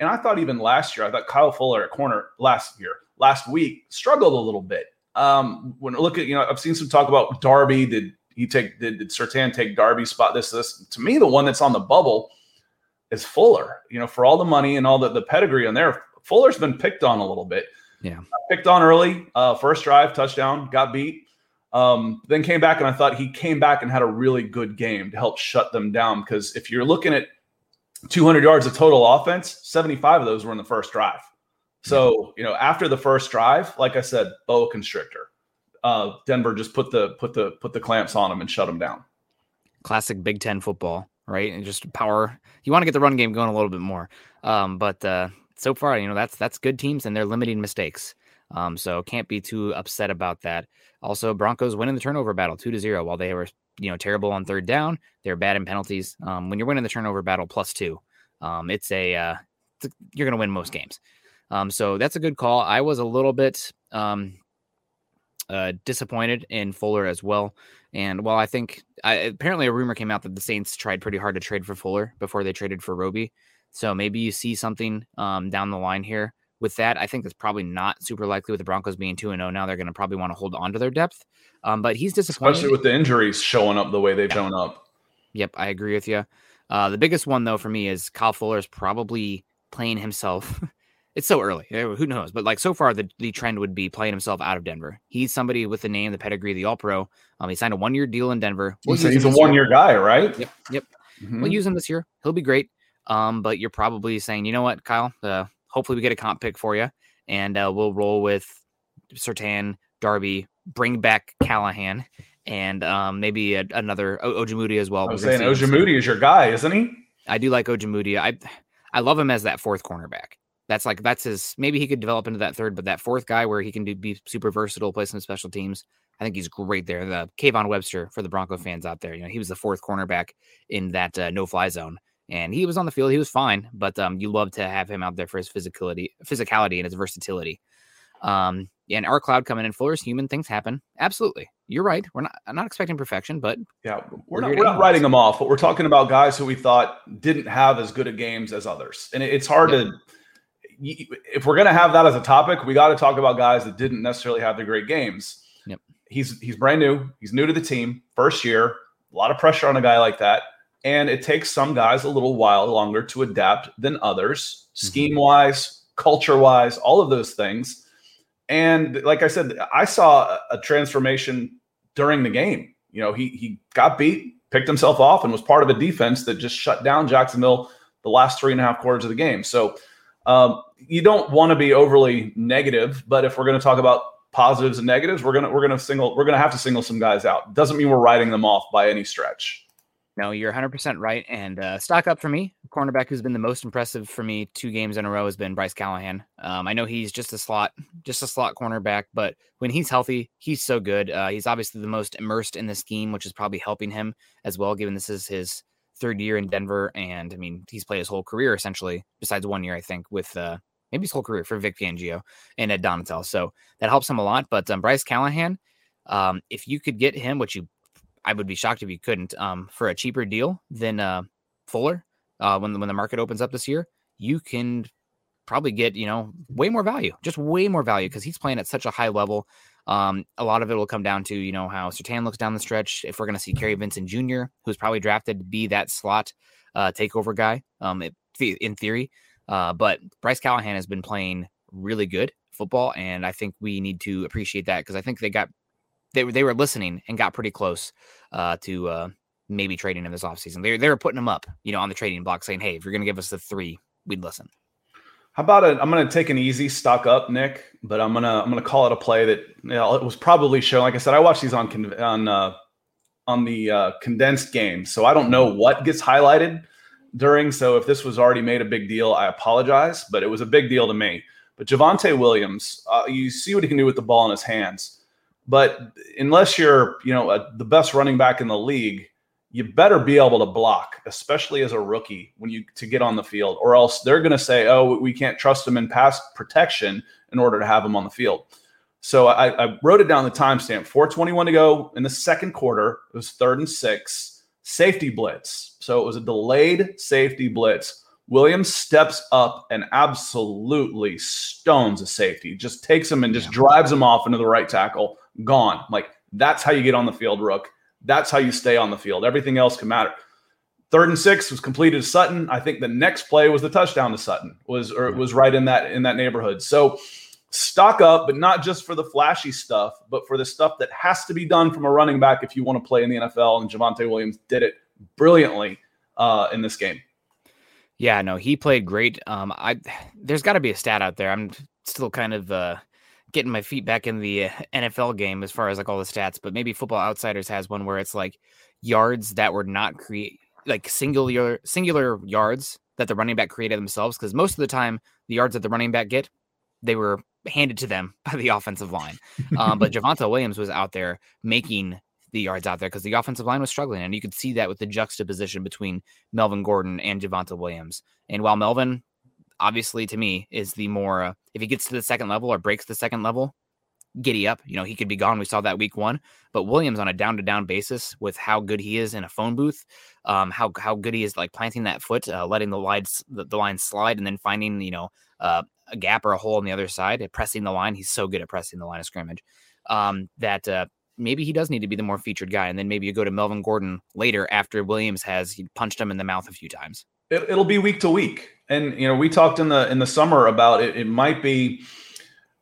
and i thought even last year i thought kyle fuller at corner last year last week struggled a little bit. Um, when I look at, you know, I've seen some talk about Darby. Did he take, did, did Surtain take Darby's spot? This, this, to me, the one that's on the bubble is Fuller, you know, for all the money and all the, the pedigree on there. Fuller's been picked on a little bit. Yeah. Picked on early, uh, first drive, touchdown, got beat. Um, then came back and I thought he came back and had a really good game to help shut them down. Because if you're looking at 200 yards of total offense, 75 of those were in the first drive. So, you know, after the first drive, like I said, boa constrictor. Uh, Denver just put the put the put the clamps on them and shut them down. Classic Big Ten football, right? And just power. You want to get the run game going a little bit more, um, but uh, so far, you know, that's that's good teams and they're limiting mistakes. Um, so can't be too upset about that. Also, Broncos winning the turnover battle two to zero. While they were you know terrible on third down, they're bad in penalties. Um, when you're winning the turnover battle plus two, um, it's a uh, you're going to win most games. Um, so that's a good call. I was a little bit um, uh, disappointed in Fuller as well. And while I think I, apparently a rumor came out that the Saints tried pretty hard to trade for Fuller before they traded for Roby. So maybe you see something um, down the line here with that. I think that's probably not super likely with the Broncos being 2 and 0 now. They're going to probably want to hold on to their depth. Um, but he's disappointed. Especially with the injuries showing up the way they've shown up. Yep, I agree with you. Uh, the biggest one, though, for me is Kyle Fuller is probably playing himself it's so early. Eh, who knows? But like so far, the, the trend would be playing himself out of Denver. He's somebody with the name, the pedigree, the All Pro. Um, he signed a one year deal in Denver. We'll he's a one year guy, right? Yep, yep. Mhm. we'll use him this year. He'll be great. Um, but you're probably saying, you know what, Kyle? Uh, hopefully we get a comp pick for you, and uh, we'll roll with Surtain, Darby, bring back Callahan, and um, maybe a, another o- Ojemudia as well. I was We're saying gonna see him. Ojemudia is your guy, isn't he? I do like Ojemudia. I I love him as that fourth cornerback. That's like that's his. Maybe he could develop into that third, but that fourth guy where he can do be super versatile, play some special teams. I think he's great there. The Kayvon Webster for the Bronco fans out there. You know, he was the fourth cornerback in that uh, no fly zone, and he was on the field. He was fine, but um, you love to have him out there for his physicality, physicality, and his versatility. Um, and our cloud coming in, Fuller's human things happen. Absolutely, you're right. We're not. I'm not expecting perfection, but Yeah, we're We're not, we're not writing them off, but we're talking about guys who we thought didn't have as good a games as others, and it- it's hard to. If we're going to have that as a topic, we got to talk about guys that didn't necessarily have the great games. Yep. He's he's brand new. He's new to the team, first year. A lot of pressure on a guy like that, and it takes some guys a little while longer to adapt than others, scheme wise, culture wise, all of those things. And like I said, I saw a- a transformation during the game. You know, he he got beat, picked himself off, and was part of a defense that just shut down Jacksonville the last three and a half quarters of the game. So um, you don't want to be overly negative, but if we're going to talk about positives and negatives, we're gonna we're gonna single we're gonna have to single some guys out. Doesn't mean we're writing them off by any stretch. No, you're 100% right. And uh, stock up for me. Cornerback who's been the most impressive for me two games in a row has been Bryce Callahan. Um, I know he's just a slot, just a slot cornerback, but when he's healthy, he's so good. Uh, he's obviously the most immersed in the scheme, which is probably helping him as well, given this is his third year in Denver. And I mean, he's played his whole career essentially, besides one year, I think, with uh, maybe his whole career for Vic Fangio and Ed Donatell. So that helps him a lot. But um, Bryce Callahan, um, if you could get him, which you I would be shocked if you couldn't, um, for a cheaper deal than uh, Fuller, uh, when when the market opens up this year, you can probably get you know way more value, just way more value because he's playing at such a high level. Um, a lot of it will come down to you know how Surtain looks down the stretch. If we're going to see Kary Vincent Jr., who's probably drafted to be that slot uh, takeover guy, um, it, in theory, uh, but Bryce Callahan has been playing really good football, and I think we need to appreciate that because I think they got they they were listening and got pretty close uh, to uh, maybe trading him this offseason. They they were putting him up, you know, on the trading block, saying, "Hey, if you're going to give us the three, we'd listen." How about it? I'm going to take an easy stock up, Nick, but I'm gonna I'm gonna call it a play that you know, it was probably shown. Like I said, I watched these on on uh, on the uh, condensed game, so I don't know what gets highlighted during. So if this was already made a big deal, I apologize, but it was a big deal to me. But Javonte Williams, uh, you see what he can do with the ball in his hands, but unless you're you know a, the best running back in the league, you better be able to block, especially as a rookie when you to get on the field, or else they're going to say, "Oh, we can't trust him in pass protection in order to have him on the field." So I, I wrote it down the timestamp: 4:21 to go in the second quarter. It was third and six, safety blitz. So it was a delayed safety blitz. Williams steps up and absolutely stones a safety, just takes him and just drives him off into the right tackle. Gone. Like that's how you get on the field, Rook. That's how you stay on the field. Everything else can matter. Third and six was completed to Sutton. I think the next play was the touchdown to Sutton. Was or it was right in that in that neighborhood. So stock up, but not just for the flashy stuff, but for the stuff that has to be done from a running back if you want to play in the NFL. And Javonte Williams did it brilliantly uh, in this game. Yeah, no, he played great. Um, I there's got to be a stat out there. I'm still kind of uh, getting my feet back in the uh, NFL game as far as like all the stats, but maybe Football Outsiders has one where it's like yards that were not create like singular singular yards that the running back created themselves. Because most of the time, the yards that the running back get, they were handed to them by the offensive line. Um, but Javonte Williams was out there making the yards out there because the offensive line was struggling, and you could see that with the juxtaposition between Melvin Gordon and Javonte Williams. And while Melvin, obviously to me, is the more uh, if he gets to the second level or breaks the second level, giddy up. You know, he could be gone. We saw that week one. But Williams on a down to down basis with how good he is in a phone booth, um, how how good he is like planting that foot, uh, letting the lines the, the line slide, and then finding you know uh, a gap or a hole on the other side, pressing the line. He's so good at pressing the line of scrimmage. Um, that uh, maybe he does need to be the more featured guy, and then maybe you go to Melvin Gordon later after Williams has punched him in the mouth a few times. It, it'll be week to week, and you know we talked in the in the summer about it. It might be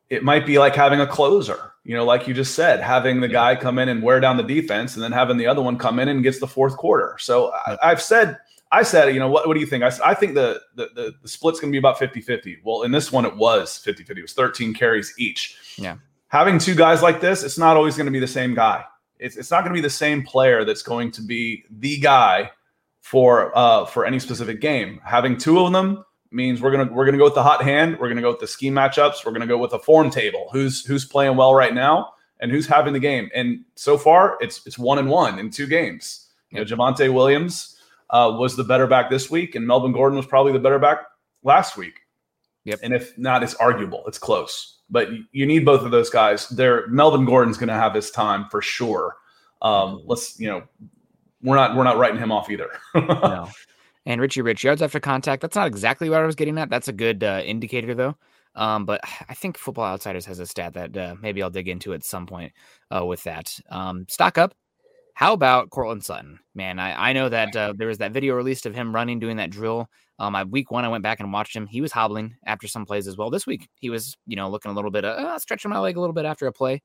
it might be like having a closer, you know, like you just said, having the guy come in and wear down the defense, and then having the other one come in and gets the fourth quarter. So I, I've said I said, you know, what, what do you think? I, I think the, the, the, the split's going to be about 50 50. Well, in this one, it was 50 50. It was 13 carries each. Yeah. Having two guys like this, it's not always going to be the same guy. It's, it's not going to be the same player that's going to be the guy for uh, for any specific game. Having two of them means we're gonna we're gonna go with the hot hand. We're gonna go with the scheme matchups. We're gonna go with a form table. Who's who's playing well right now and who's having the game. And so far, it's it's one and one in two games. You know, Javonte Williams uh, was the better back this week, and Melvin Gordon was probably the better back last week. Yep. And if not, it's arguable. It's close, but you need both of those guys. There, Melvin Gordon's going to have his time for sure. Um, let's you know, we're not we're not writing him off either. no. And Richie Rich yards after contact. That's not exactly what I was getting at. That's a good uh, indicator though. Um, but I think Football Outsiders has a stat that uh, maybe I'll dig into at some point uh, with that. Um, stock up. How about Courtland Sutton? Man, I, I know that uh, there was that video released of him running, doing that drill. Um, I, week one, I went back and watched him. He was hobbling after some plays as well. This week, he was, you know, looking a little bit, uh, stretching my leg a little bit after a play.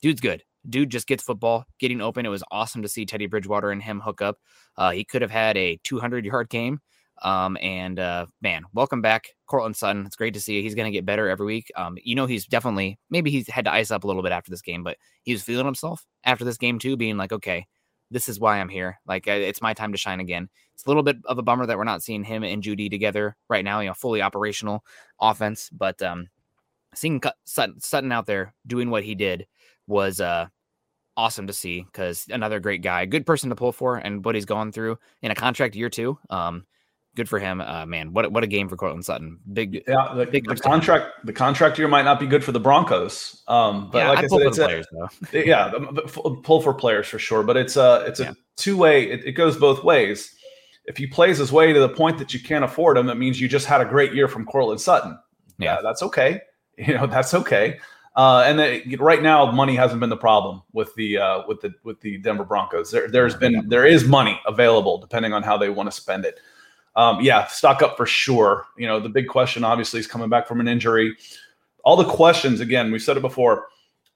Dude's good. Dude just gets football, getting open. It was awesome to see Teddy Bridgewater and him hook up. Uh, he could have had a 200 yard game. Um, and uh, man, welcome back, Courtland Sutton. It's great to see. you. He's going to get better every week. Um, you know, he's definitely maybe he's had to ice up a little bit after this game, but he was feeling himself after this game too, being like, okay, this is why I'm here. Like it's my time to shine again. It's a little bit of a bummer that we're not seeing him and Jeudy together right now. You know, fully operational offense, but um, seeing Sutton, Sutton out there doing what he did was uh awesome to see because another great guy, good person to pull for, and what he's gone through in a contract year too. Um, good for him. Uh, man, what what a game for Courtland Sutton. Big, yeah. The, big the contract, the contract year might not be good for the Broncos. Um, but yeah, like I'd I pull said, for it's the a, players though. yeah, pull for players for sure. But it's a it's a Yeah. two way. It, it goes both ways. If he plays his way to the point that you can't afford him, it means you just had a great year from Courtland Sutton. Yeah. Yeah, that's okay. You know, that's okay. Uh, and then right now, money hasn't been the problem with the uh, with the with the Denver Broncos. There, there's been there is money available depending on how they want to spend it. Um, yeah, stock up for sure. You know, the big question obviously is coming back from an injury. All the questions, again, we've said it before.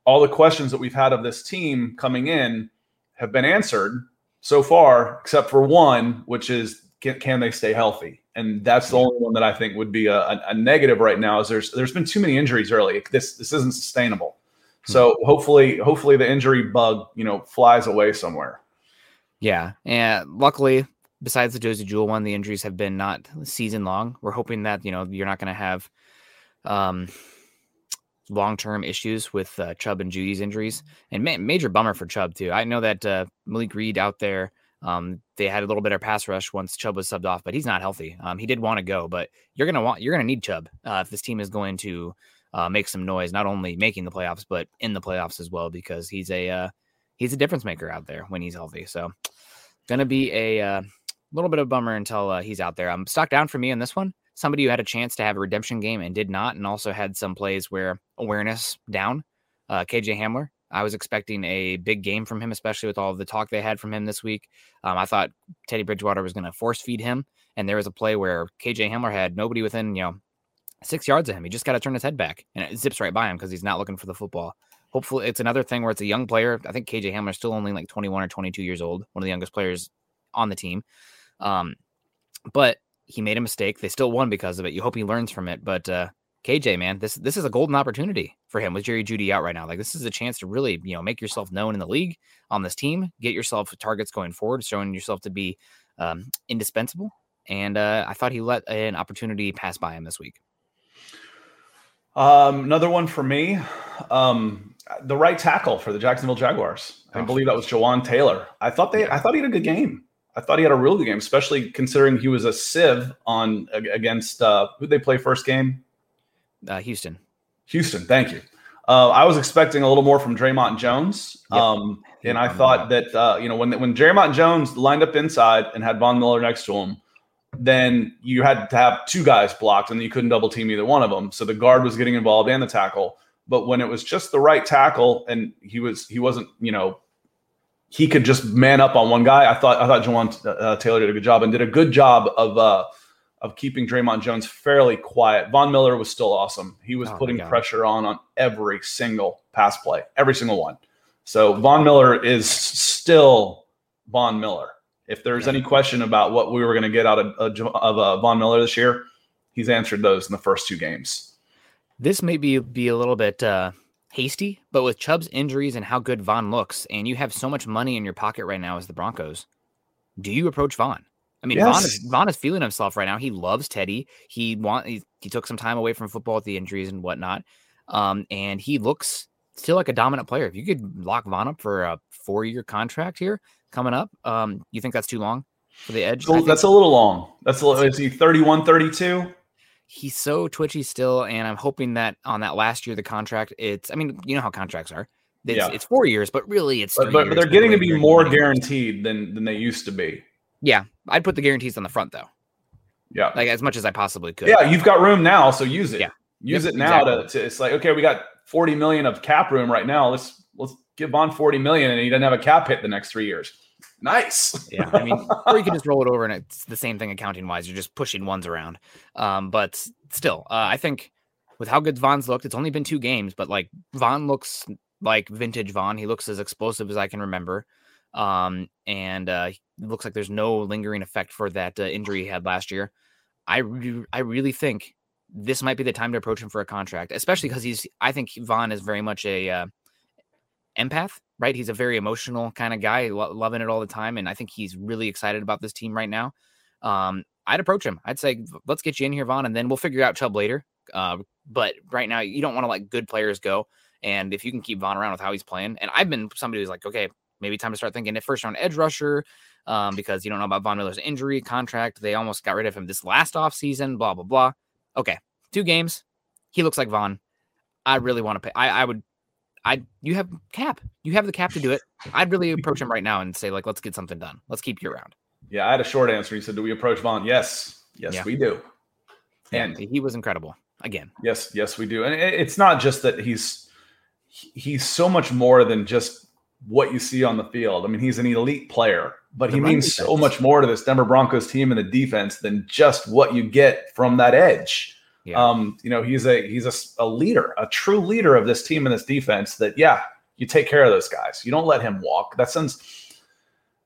All the questions that we've had of this team coming in have been answered so far, except for one, which is can, can they stay healthy? And that's the only one that I think would be a, a, a negative right now. Is there's there's been too many injuries early. This this isn't sustainable. So hopefully hopefully the injury bug you know flies away somewhere. Yeah, and luckily, besides the Josey Jewell one, the injuries have been not season long. We're hoping that you know you're not going to have um, long term issues with uh, Chubb and Jeudy's injuries, and ma- major bummer for Chubb too. I know that uh, Malik Reed out there. Um, they had a little bit of pass rush once Chubb was subbed off, but he's not healthy. Um, he did want to go, but you're gonna want you're gonna need Chubb uh, if this team is going to uh, make some noise, not only making the playoffs but in the playoffs as well, because he's a uh, he's a difference maker out there when he's healthy. So, gonna be a uh, little bit of a bummer until uh, he's out there. I'm um, stock down for me on this one. Somebody who had a chance to have a redemption game and did not, and also had some plays where awareness down. Uh, KJ Hamler. I was expecting a big game from him, especially with all the talk they had from him this week. Um, I thought Teddy Bridgewater was going to force feed him, and there was a play where KJ Hamler had nobody within you know six yards of him. He just got to turn his head back, and it zips right by him because he's not looking for the football. Hopefully, it's another thing where it's a young player. I think KJ Hamler's still only like 21 or 22 years old, one of the youngest players on the team. Um, but he made a mistake. They still won because of it. You hope he learns from it. But uh, KJ, man, this this is a golden opportunity for him with Jerry Jeudy out right now. Like this is a chance to really, you know, make yourself known in the league on this team, get yourself targets going forward, showing yourself to be um, indispensable. And uh, I thought he let an opportunity pass by him this week. Um, another one for me, um, the right tackle for the Jacksonville Jaguars. I Oh. believe that was Jawaan Taylor. I thought they, I thought he had a good game. I thought he had a real good game, especially considering he was a sieve on against uh, who they play first game. Uh, Houston. Houston, thank you. Uh, I was expecting a little more from Dre'Mont Jones, Yep. um, and I thought that uh, you know when when Dre'Mont Jones lined up inside and had Von Miller next to him, then you had to have two guys blocked, and you couldn't double team either one of them. So the guard was getting involved and the tackle. But when it was just the right tackle, and he was he wasn't you know he could just man up on one guy. I thought I thought Jawaan uh, Taylor did a good job and did a good job of uh, of keeping Dre'Mont Jones fairly quiet. Von Miller was still awesome. He was Oh putting pressure on on every single pass play, every single one. So Von Miller is still Von Miller. If there's any question about what we were going to get out of, of uh, Von Miller this year, he's answered those in the first two games. This may be be a little bit uh, hasty, but with Chubb's injuries and how good Von looks, and you have so much money in your pocket right now as the Broncos, do you approach Von? I mean, yes. Von is Von is feeling himself right now. He loves Teddy. He want he, he took some time away from football with the injuries and whatnot, um, and he looks still like a dominant player. If you could lock Von up for a four year contract here coming up, um, you think that's too long for the edge? So that's a little long. That's a little, is he 31, 32? He's so twitchy still, and I'm hoping that on that last year of the contract, it's I mean, you know how contracts are. It's, yeah. it's four years, but really it's but, but, they're getting to be more guaranteed than than they used to be. Yeah, I'd put the guarantees on the front though. Yeah, like as much as I possibly could. Yeah, you've got room now, so use it. Yeah, use yep, it now exactly. to, to. It's like okay, we got 40 million of cap room right now. Let's let's give Von 40 million, and he doesn't have a cap hit the next three years. Nice. yeah, I mean, or you can just roll it over, and it's the same thing accounting wise. You're just pushing ones around. Um, but still, uh, I think with how good Von's looked, it's only been two games, but like Von looks like vintage Von. He looks as explosive as I can remember. Um, and uh, looks like there's no lingering effect for that uh, injury he had last year. I re- I really think this might be the time to approach him for a contract, especially because he's. I think Von is very much a uh, empath, right? He's a very emotional kind of guy, lo- loving it all the time, and I think he's really excited about this team right now. Um, I'd approach him. I'd say, let's get you in here, Von, and then we'll figure out Chubb later. Uh, but right now, you don't want to let good players go. And if you can keep Von around with how he's playing, and I've been somebody who's like, okay, maybe time to start thinking if first round edge rusher, um, because you don't know about Von Miller's injury contract. They almost got rid of him this last off season. Blah blah blah. Okay, two games. He looks like Von. I really want to pay. I, I would. I you have cap. You have the cap to do it. I'd really approach him right now and say like, let's get something done. Let's keep you around. Yeah, I had a short answer. He said, "Do we approach Von?" Yes, yes, yeah. we do. And yeah, he was incredible again. Yes, yes, we do. And it's not just that he's he's so much more than just what you see on the field. I mean, he's an elite player, but the he means defense. so much more to this Denver Broncos team and the defense than just what you get from that edge. Yeah. Um, you know, he's a he's a, a leader, a true leader of this team and this defense. That yeah, you take care of those guys. You don't let him walk. That sends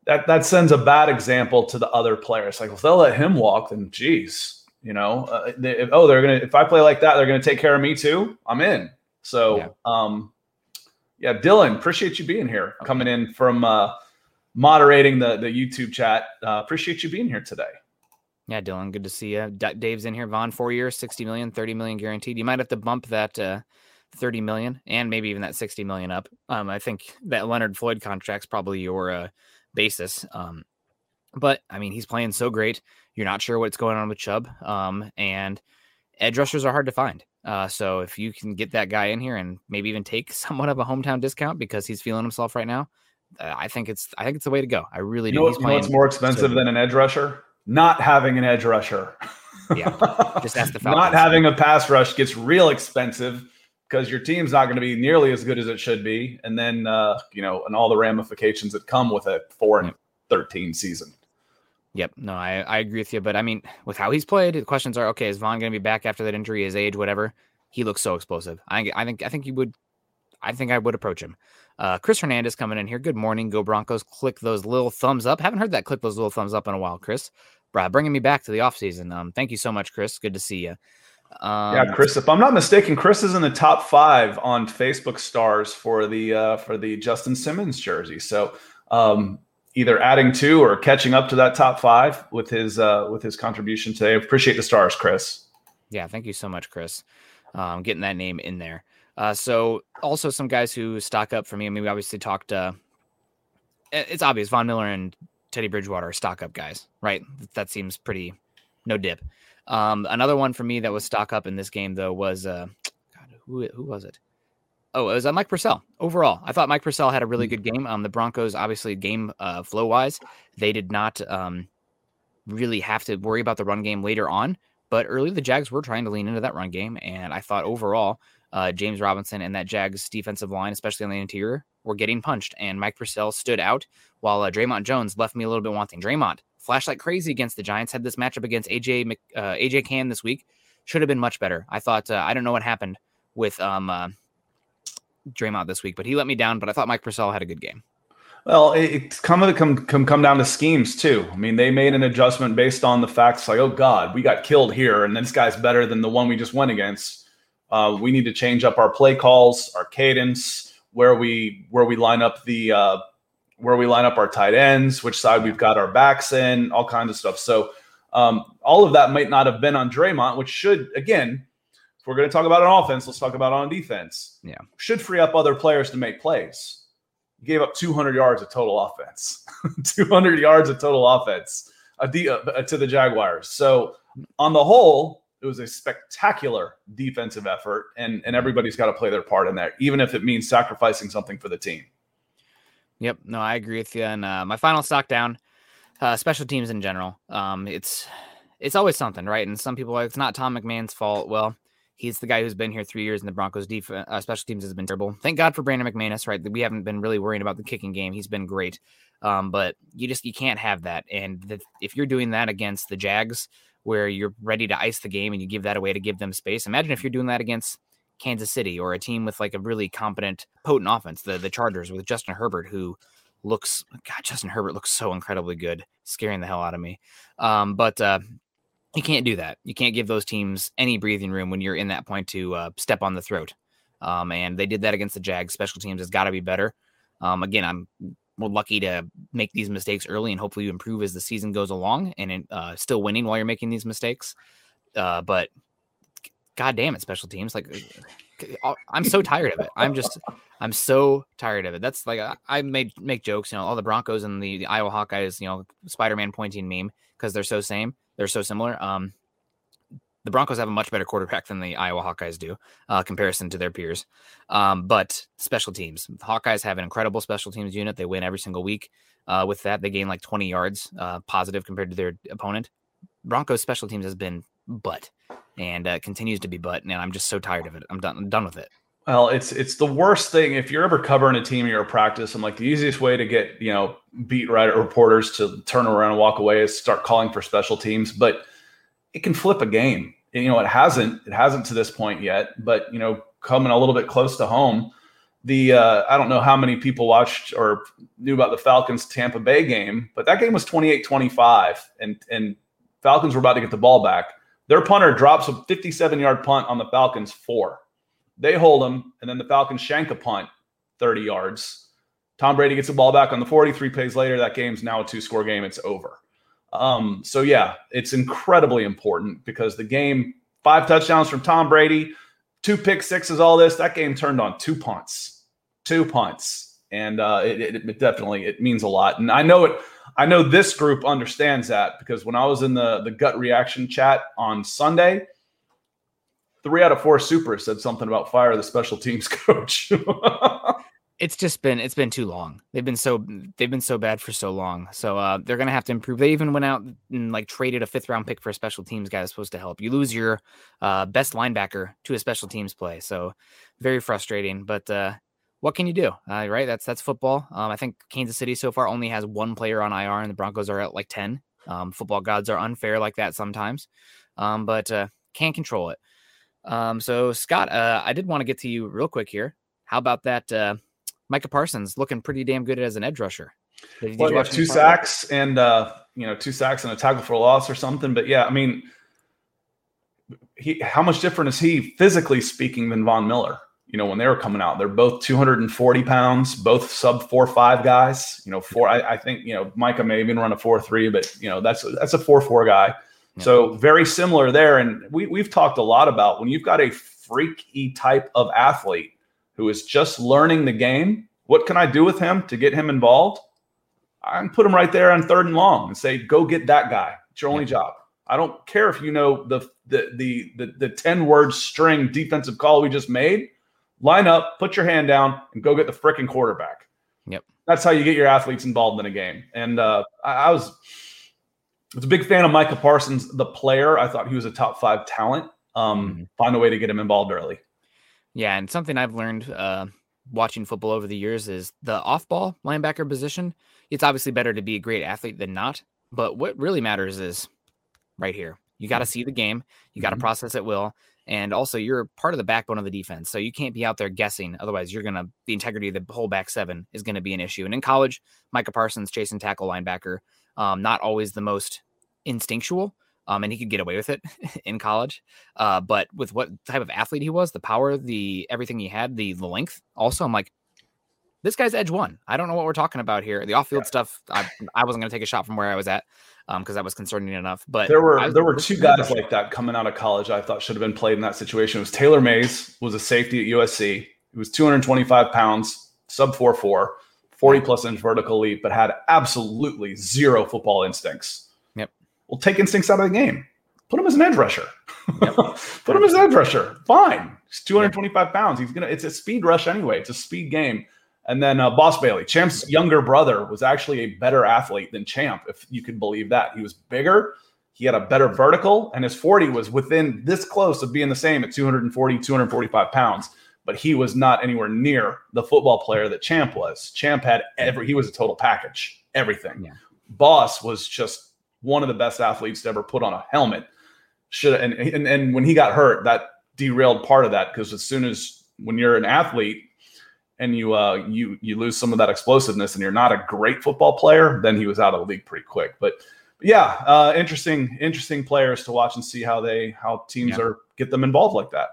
that that sends a bad example to the other players. Like if they'll let him walk, then geez, you know, uh, they, if, oh, they're gonna if I play like that, they're gonna take care of me too. I'm in. So, yeah. um, yeah, Dylan, appreciate you being here, okay. coming in from uh, moderating the the YouTube chat. Uh, appreciate you being here today. Yeah, Dylan, good to see you. D- Dave's in here. Von, four years, 60 million, 30 million guaranteed. You might have to bump that uh, 30 million and maybe even that 60 million up. Um, I think that Leonard Floyd contract's probably your uh, basis. Um, but I mean, he's playing so great. You're not sure what's going on with Chubb. Um, and edge rushers are hard to find. Uh, so if you can get that guy in here and maybe even take somewhat of a hometown discount because he's feeling himself right now, uh, I think it's I think it's the way to go. I really you do. Know, you know what's more expensive so than an edge rusher? Not having an edge rusher. yeah, just ask the Falcons. Not having a pass rush gets real expensive because your team's not going to be nearly as good as it should be, and then uh, you know, and all the ramifications that come with a four and thirteen season. Yep. No, I, I agree with you. But I mean, with how he's played, the questions are okay, is Von going to be back after that injury, his age, whatever? He looks so explosive. I, I think I think you would I think I would approach him. Uh, Chris Hernandez coming in here. Good morning. Go Broncos. Click those little thumbs up. Haven't heard that click those little thumbs up in a while, Chris. Brad, bringing me back to the offseason. Um, thank you so much, Chris. Good to see you. Um, yeah, Chris. If I'm not mistaken, Chris is in the top five on Facebook stars for the uh, for the Justin Simmons jersey. So um, either adding to or catching up to that top five with his uh, with his contribution today. Appreciate the stars, Chris. Yeah, thank you so much, Chris. Um, getting that name in there. Uh, so also some guys who stock up for me. I mean, we obviously talked. Uh, it's obvious Von Miller and Teddy Bridgewater are stock up guys, right? That seems pretty no dip. Um, another one for me that was stock up in this game though was uh, God, who who was it? Oh, it was uh, Mike Purcell. Overall, I thought Mike Purcell had a really mm. good game. Um, the Broncos, obviously, game uh, flow wise, they did not um, really have to worry about the run game later on. But early, the Jags were trying to lean into that run game, and I thought overall, uh, James Robinson and that Jags defensive line, especially on the interior, were getting punched. And Mike Purcell stood out, while uh, Dre'Mont Jones left me a little bit wanting. Dre'Mont flashed like crazy against the Giants. Had this matchup against AJ uh, AJ Cann this week. Should have been much better. I thought. Uh, I don't know what happened with um uh, Dre'Mont this week, but he let me down. But I thought Mike Purcell had a good game. Well, it- it's come come, come come down to schemes too. I mean, they made an adjustment based on the facts like, oh God, we got killed here, and this guy's better than the one we just went against. Uh, we need to change up our play calls, our cadence, where we where we line up the uh, where we line up our tight ends, which side we've got our backs in, all kinds of stuff. So um, all of that might not have been on Dre'Mont, which should again, if we're going to talk about an offense, let's talk about on defense. Yeah. should free up other players to make plays gave up 200 yards of total offense, 200 yards of total offense uh, uh, to the Jaguars. So on the whole, it was a spectacular defensive effort, and and everybody's got to play their part in that, even if it means sacrificing something for the team. Yep. No, I agree with you. And uh, my final stock down, uh, special teams in general. Um, it's it's always something, right? And some people like it's not Tom McMahon's fault. Well, he's the guy who's been here three years, and the Broncos' defense, uh, special teams has been terrible. Thank God for Brandon McManus, right? We haven't been really worrying about the kicking game. He's been great. Um, but you just you can't have that. And the, if you're doing that against the Jags, where you're ready to ice the game and you give that away to give them space, imagine if you're doing that against Kansas City or a team with like a really competent, potent offense, the the Chargers with Justin Herbert, who looks God, Justin Herbert looks so incredibly good, scaring the hell out of me. Um, but uh, you can't do that. You can't give those teams any breathing room when you're in that point to uh, step on the throat. Um, and they did that against the Jags. Special teams has got to be better. Um, again, I'm lucky to make these mistakes early and hopefully you improve as the season goes along and uh, still winning while you're making these mistakes. Uh, but god damn it, special teams. Like uh, I'm so tired of it. I'm just I'm so tired of it. That's like I, I made make jokes, you know, all the Broncos and the, the Iowa Hawkeyes, you know, Spider-Man pointing meme because they're so same, they're so similar. Um the Broncos have a much better quarterback than the Iowa Hawkeyes do, uh, comparison to their peers. Um, but special teams, the Hawkeyes have an incredible special teams unit. They win every single week. Uh, with that, they gain like 20 yards uh, positive compared to their opponent. Broncos special teams has been butt and uh, continues to be butt, and I'm just so tired of it. I'm done. I'm done with it. Well, it's it's the worst thing if you're ever covering a team or a practice. I'm like the easiest way to get you know beat writer reporters to turn around and walk away is start calling for special teams, but it can flip a game. You know, it hasn't it hasn't to this point yet, but you know, coming a little bit close to home, the uh, I don't know how many people watched or knew about the Falcons Tampa Bay game, but that game was 28-25 and and Falcons were about to get the ball back. Their punter drops a 57 yard punt on the Falcons four. They hold them, and then the Falcons shank a punt 30 yards. Tom Brady gets the ball back on the 43 plays later. That game's now a two score game. It's over. Um, so, yeah, it's incredibly important because the game, five touchdowns from Tom Brady, two pick sixes, all this, that game turned on two punts, two punts. And uh, it, it, it definitely it means a lot. And I know it. I know this group understands that because when I was in the the gut reaction chat on Sunday, three out of four supers said something about fire the special teams coach. it's just been it's been too long. They've been so they've been so bad for so long. So uh, they're gonna have to improve. They even went out and like traded a fifth round pick for a special teams guy that's supposed to help. You lose your uh, best linebacker to a special teams play. So very frustrating. But uh, what can you do? Uh, right? That's that's football. Um, I think Kansas City so far only has one player on IR, and the Broncos are at like ten. Um, football gods are unfair like that sometimes, um, but uh, can't control it. Um, so Scott, uh, I did want to get to you real quick here. How about that? Uh, Micah Parsons looking pretty damn good as an edge rusher. Did, did well, you two sacks and uh, you know two sacks and a tackle for a loss or something. But yeah, I mean, he how much different is he physically speaking than Von Miller? You know, when they were coming out, they're both 240 pounds, both sub four five guys. You know, four. I, I think you know Micah may even run a four three, but you know that's that's a four four guy. Yeah. So very similar there. And we we've talked a lot about when you've got a freaky type of athlete who is just learning the game. What can I do with him to get him involved? I can put him right there on third and long and say, go get that guy. It's your only job. I don't care if you know the the the the, the 10 word string defensive call we just made. Line up, put your hand down, and go get the freaking quarterback. Yep. That's how you get your athletes involved in a game. And uh, I, I was was a big fan of Micah Parsons, the player. I thought he was a top five talent. Um, mm-hmm. Find a way to get him involved early. Yeah, and something I've learned uh, watching football over the years is the off-ball linebacker position. It's obviously better to be a great athlete than not, but what really matters is right here. You got to see the game. You got to mm-hmm. process it well. And also, you're part of the backbone of the defense. So you can't be out there guessing. Otherwise, you're going to, the integrity of the whole back seven is going to be an issue. And in college, Micah Parsons, chasing tackle linebacker, um, not always the most instinctual. Um, and he could get away with it in college. Uh, but with what type of athlete he was, the power, the everything he had, the, the length, also, I'm like, this guy's edge one. I don't know what we're talking about here. The off field yeah. stuff, I, I wasn't going to take a shot from where I was at because um, that was concerning enough. But there were there were two guys like that coming out of college. I thought should have been played in that situation. It was Taylor Mays was a safety at USC. He was 225 pounds, sub four four, 40 plus inch vertical leap, but had absolutely zero football instincts. Yep. Well, take instincts out of the game. Put him as an edge rusher. Yep. Put him as an edge rusher. Fine. He's 225 yep. pounds. He's gonna. It's a speed rush anyway. It's a speed game. And then uh, Boss Bailey, Champ's younger brother, was actually a better athlete than Champ, if you could believe that. He was bigger, he had a better vertical, and his 40 was within this close of being the same at 240, 245 pounds. But he was not anywhere near the football player that Champ was. Champ had every, he was a total package, everything. Yeah. Boss was just one of the best athletes to ever put on a helmet. Should and, and and when he got hurt, that derailed part of that because as soon as when you're an athlete, and you uh you you lose some of that explosiveness and you're not a great football player, then he was out of the league pretty quick. But, yeah, uh, interesting interesting players to watch and see how they how teams yeah. are get them involved like that.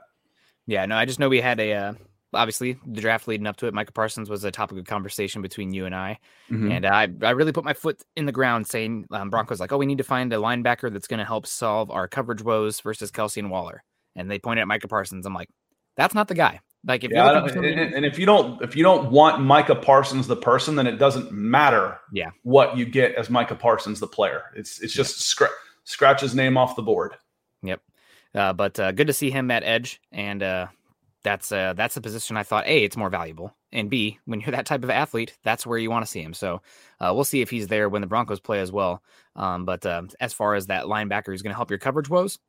Yeah, no, I just know we had a uh, obviously the draft leading up to it. Micah Parsons was a topic of conversation between you and I, mm-hmm. and I I really put my foot in the ground saying um, Broncos like, oh, we need to find a linebacker that's going to help solve our coverage woes versus Kelce and Waller, and they pointed at Micah Parsons. I'm like, that's not the guy. Like if yeah, and, and, if you don't if you don't want Micah Parsons the person, then it doesn't matter. Yeah. what you get as Micah Parsons the player. It's it's just scratch scratch his name off the board. Yep. Uh, but uh, good to see him at edge, and uh, that's uh, that's the position I thought a it's more valuable, and b when you're that type of athlete, that's where you want to see him. So uh, we'll see if he's there when the Broncos play as well. Um, but uh, as far as that linebacker who's going to help your coverage woes,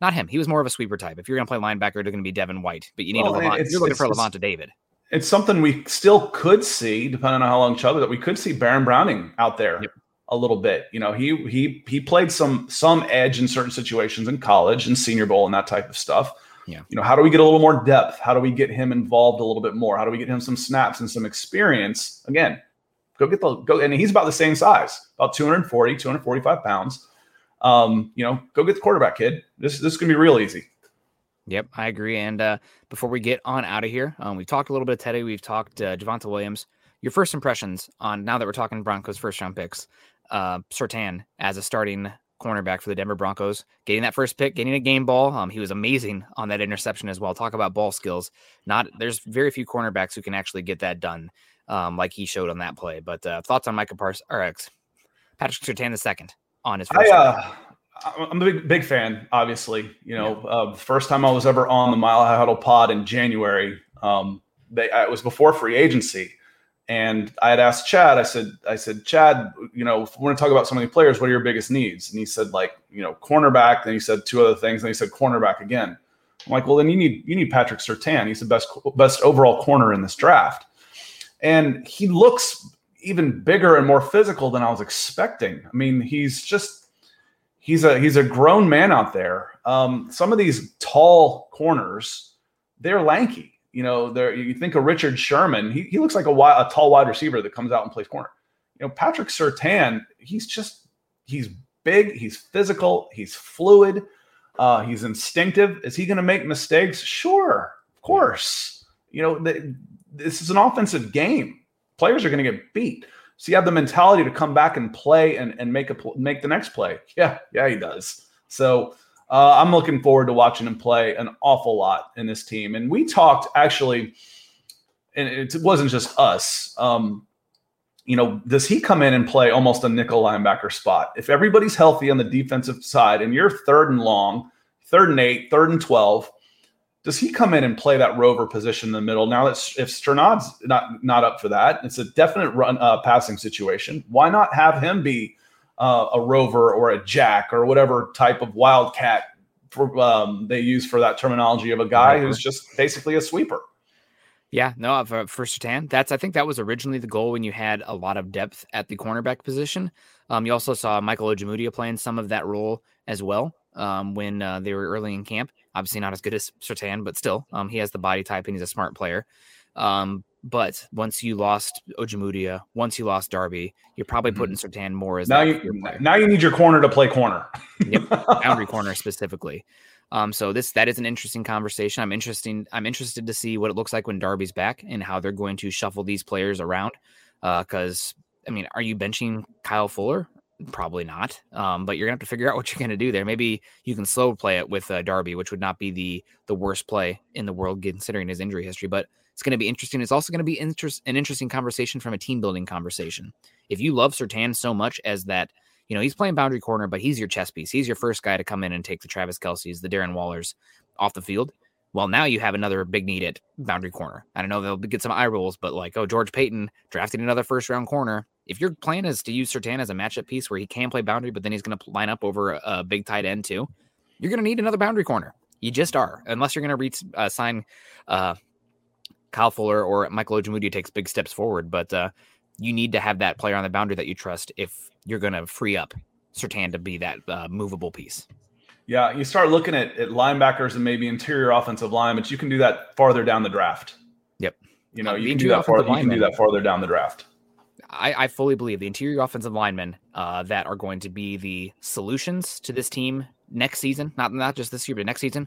not him. He was more of a sweeper type. If you're going to play linebacker, they're going to be Devin White, but you need well, a Levant. You're looking for Lavonte David. It's something we still could see, depending on how long Chubb that we could see Baron Browning out there yep. A little bit. You know, he he he played some some edge in certain situations in college and Senior Bowl and that type of stuff. Yeah. You know, how do we get a little more depth? How do we get him involved a little bit more? How do we get him some snaps and some experience? Again, go get the go and he's about the same size, about 240, 245 pounds um, you know, go get the quarterback, kid. This this is gonna be real easy. Yep, I agree. And uh, before we get on out of here, um, we've talked a little bit of Teddy. We've talked uh, Javonte Williams. Your first impressions on now that we're talking Broncos first round picks, uh, Surtain as a starting cornerback for the Denver Broncos, getting that first pick, getting a game ball. Um, he was amazing on that interception as well. Talk about ball skills. Not there's very few cornerbacks who can actually get that done, um, like he showed on that play. But uh, thoughts on Micah Parsons or Patrick Surtain the second on his first. I, uh, I'm a big big fan. Obviously, you know, yeah. uh, first time I was ever on the Mile High Huddle pod in January. Um, they, it was before free agency, and I had asked Chad. I said, I said, Chad, you know, if we want to talk about some of the players, what are your biggest needs? And he said, like, you know, cornerback. Then he said two other things. Then he said cornerback again. I'm like, well, then you need you need Patrick Surtain. He's the best best overall corner in this draft, and he looks even bigger and more physical than I was expecting. I mean, he's just he's a he's a grown man out there. Um, some of these tall corners, they're lanky. You know, there you think of Richard Sherman. He, he looks like a, a tall wide receiver that comes out and plays corner. You know, Patrick Surtain, he's just he's big, he's physical, he's fluid, uh, he's instinctive. Is he going to make mistakes? Sure, of course. You know, the, this is an offensive game players are going to get beat. So you have the mentality to come back and play and, and make a make the next play. Yeah, yeah, he does. So uh, I'm looking forward to watching him play an awful lot in this team. And we talked actually, and it wasn't just us. Um, you know, does he come in and play almost a nickel linebacker spot? If everybody's healthy on the defensive side and you're third and long, third and eight, third and 12, does he come in and play that rover position in the middle? Now that if Strnad's not not up for that, it's a definite run uh, passing situation. Why not have him be uh, a rover or a jack or whatever type of wildcat for, um, they use for that terminology of a guy who's just basically a sweeper? Yeah, no, for, for Surtain, that's I think that was originally the goal when you had a lot of depth at the cornerback position. Um, you also saw Michael Ojemudia playing some of that role as well. um, when uh, they were early in camp. Obviously, not as good as Surtain, but still, um, he has the body type and he's a smart player. Um, but once you lost Ojemudia, once you lost Darby, you're probably Mhm. putting Surtain more as Now you now you need your corner to play corner. Yep, boundary corner specifically. Um, so this that is an interesting conversation. I'm interesting. I'm interested to see what it looks like when Darby's back and how they're going to shuffle these players around. Because I mean, are you benching Kyle Fuller? Probably not. Um, but you're gonna have to figure out what you're gonna do there. Maybe you can slow play it with uh, Darby, which would not be the the worst play in the world considering his injury history. But it's going to be interesting. It's also going to be an interesting conversation from a team building conversation. If you love Surtain so much as that you know, he's playing boundary corner, but he's your chess piece. He's your first guy to come in and take the Travis Kelce's, the Darren Wallers off the field. Well, now you have another big need at boundary corner. I don't know, they'll get some eye rolls, but like, oh, George Paton drafting another first round corner. If your plan is to use Surtain as a matchup piece where he can play boundary, but then he's going to line up over a, a big tight end too, you're going to need another boundary corner. You just are, unless you're going to reach uh, sign uh, Kyle Fuller or Michael Ojemudia takes big steps forward. But uh, you need to have that player on the boundary that you trust if you're going to free up Surtain to be that uh, movable piece. Yeah, you start looking at, at linebackers and maybe interior offensive line, but you can do that farther down the draft. Yep. You know, Uh, you can do farther. You can do that farther down the draft. I, I fully believe the interior offensive linemen uh, that are going to be the solutions to this team next season, not not just this year, but next season,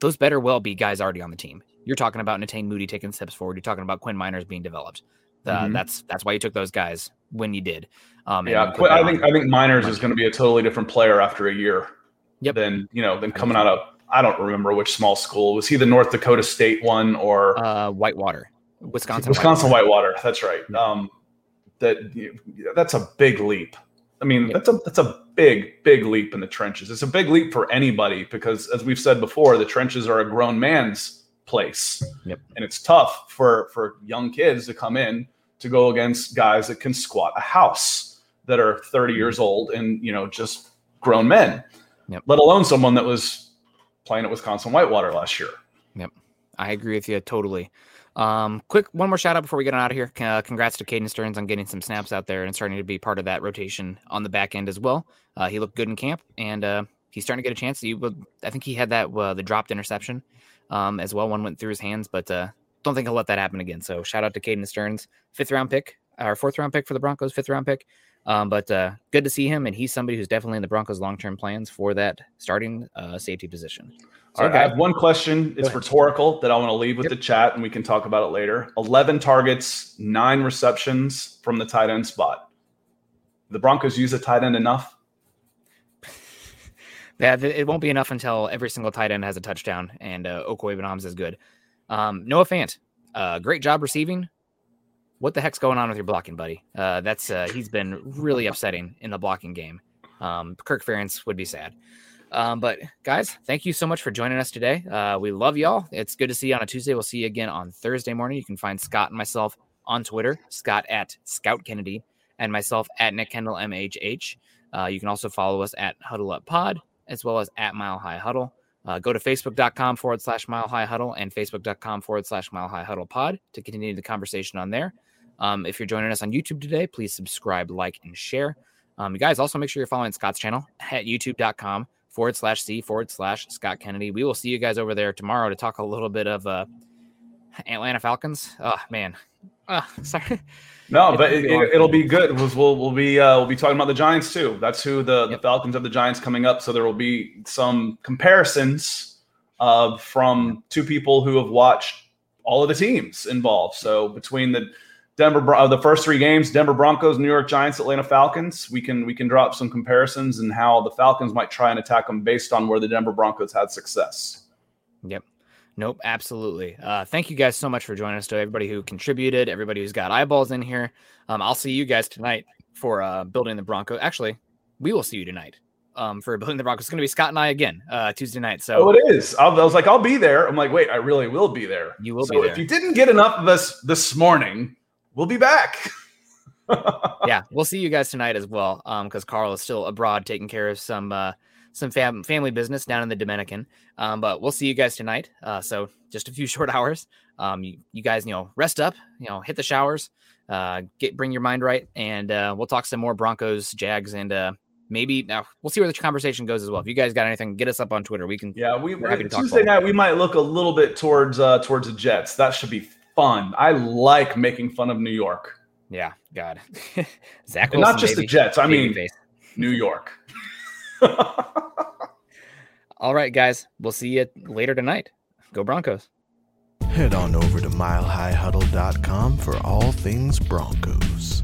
those better well be guys already on the team. You're talking about Netane Muti taking steps forward. You're talking about Quinn Meinerz being developed. Uh, Mhm. That's that's why you took those guys when you did. Um, Yeah, I think I think Meinerz is going to be a totally different player after a year. Yep. Than you know than coming out of I don't remember which small school was he the North Dakota State one or uh, Whitewater, Wisconsin. Wisconsin Whitewater. Whitewater. That's right. Yeah. Um, that that's a big leap. I mean, Yep. that's a that's a big big leap in the trenches. It's a big leap for anybody because, as we've said before, the trenches are a grown man's place, Yep. and it's tough for for young kids to come in to go against guys that can squat a house that are 30 years old and you know just grown men. Yep. Let alone someone that was playing at Wisconsin Whitewater last year. Yep. I agree with you totally. Um, quick, one more shout out before we get on out of here. Uh, congrats to Caden Sterns on getting some snaps out there and starting to be part of that rotation on the back end as well. Uh, he looked good in camp, and uh, he's starting to get a chance. He, I think he had that uh, the dropped interception um, as well. One went through his hands, but uh, don't think he'll let that happen again. So shout out to Caden Sterns, fifth round pick or fourth round pick for the Broncos, fifth round pick. Um, but uh, good to see him, and he's somebody who's definitely in the Broncos' long term plans for that starting uh, safety position. So, All right, I have one question. It's rhetorical that I want to leave with Yep. the chat, and we can talk about it later. Eleven targets, nine receptions from the tight end spot. The Broncos use a tight end enough. Yeah, it won't be enough until every single tight end has a touchdown and uh, Okoye is good. Um, Noah Fant, uh, great job receiving. What the heck's going on with your blocking, buddy? Uh, that's uh, he's been really upsetting in the blocking game. Um, Kirk Ferentz would be sad. Um, but guys, thank you so much for joining us today. Uh, we love y'all. It's good to see you on a Tuesday. We'll see you again on Thursday morning. You can find Scott and myself on Twitter, Scott at Scout Kennedy, and myself at Nick Kendell MHH. Uh, you can also follow us at Huddle Up Pod as well as at Mile High Huddle. Uh, go to facebook.com forward slash Mile High Huddle and facebook.com forward slash Mile High Huddle Pod to continue the conversation on there. Um, if you're joining us on YouTube today, please subscribe, like, and share. Um, you guys also make sure you're following Scott's channel at youtube.com forward slash C forward slash Scott Kennedy. We will see you guys over there tomorrow to talk a little bit of uh, Atlanta Falcons. Oh, man. Oh, sorry. No, but it, it'll be good. We'll, we'll, be uh, we'll be talking about the Giants too. That's who the, the Falcons have the Giants coming up. So there will be some comparisons uh, from two people who have watched all of the teams involved. So between the Denver uh, the first three games, Denver Broncos, New York Giants, Atlanta Falcons, we can we can drop some comparisons and how the Falcons might try and attack them based on where the Denver Broncos had success. Yep. Nope, absolutely. Uh, thank you guys so much for joining us, to everybody who contributed, everybody who's got eyeballs in here. Um, I'll see you guys tonight for uh, building the Bronco. Actually, we will see you tonight um, for building the Broncos. It's going to be Scott and I again uh, Tuesday night. So Oh, it is. I was like, I'll be there. I'm like, wait, I really will be there. You will so if you didn't get enough of us this morning, we'll be back. yeah, we'll see you guys tonight as well. Um, because Carl is still abroad taking care of some uh some fam- family business down in the Dominican. Um, but we'll see you guys tonight. Uh, so just a few short hours. Um, you, you guys, you know, rest up, you know, hit the showers, uh, get bring your mind right, and uh, we'll talk some more Broncos, Jags, and uh, maybe now we'll see where the conversation goes as well. If you guys got anything, get us up on Twitter. We can. Yeah, we We're happy to talk Tuesday night we might look a little bit towards uh towards the Jets. That should be fun. I like making fun of New York. Yeah, God, Zach. And not Wilson, just the. Jets. I Baby mean. New York. All right, guys. We'll see you later tonight. Go Broncos. Head on over to milehighhuddle.com for all things Broncos.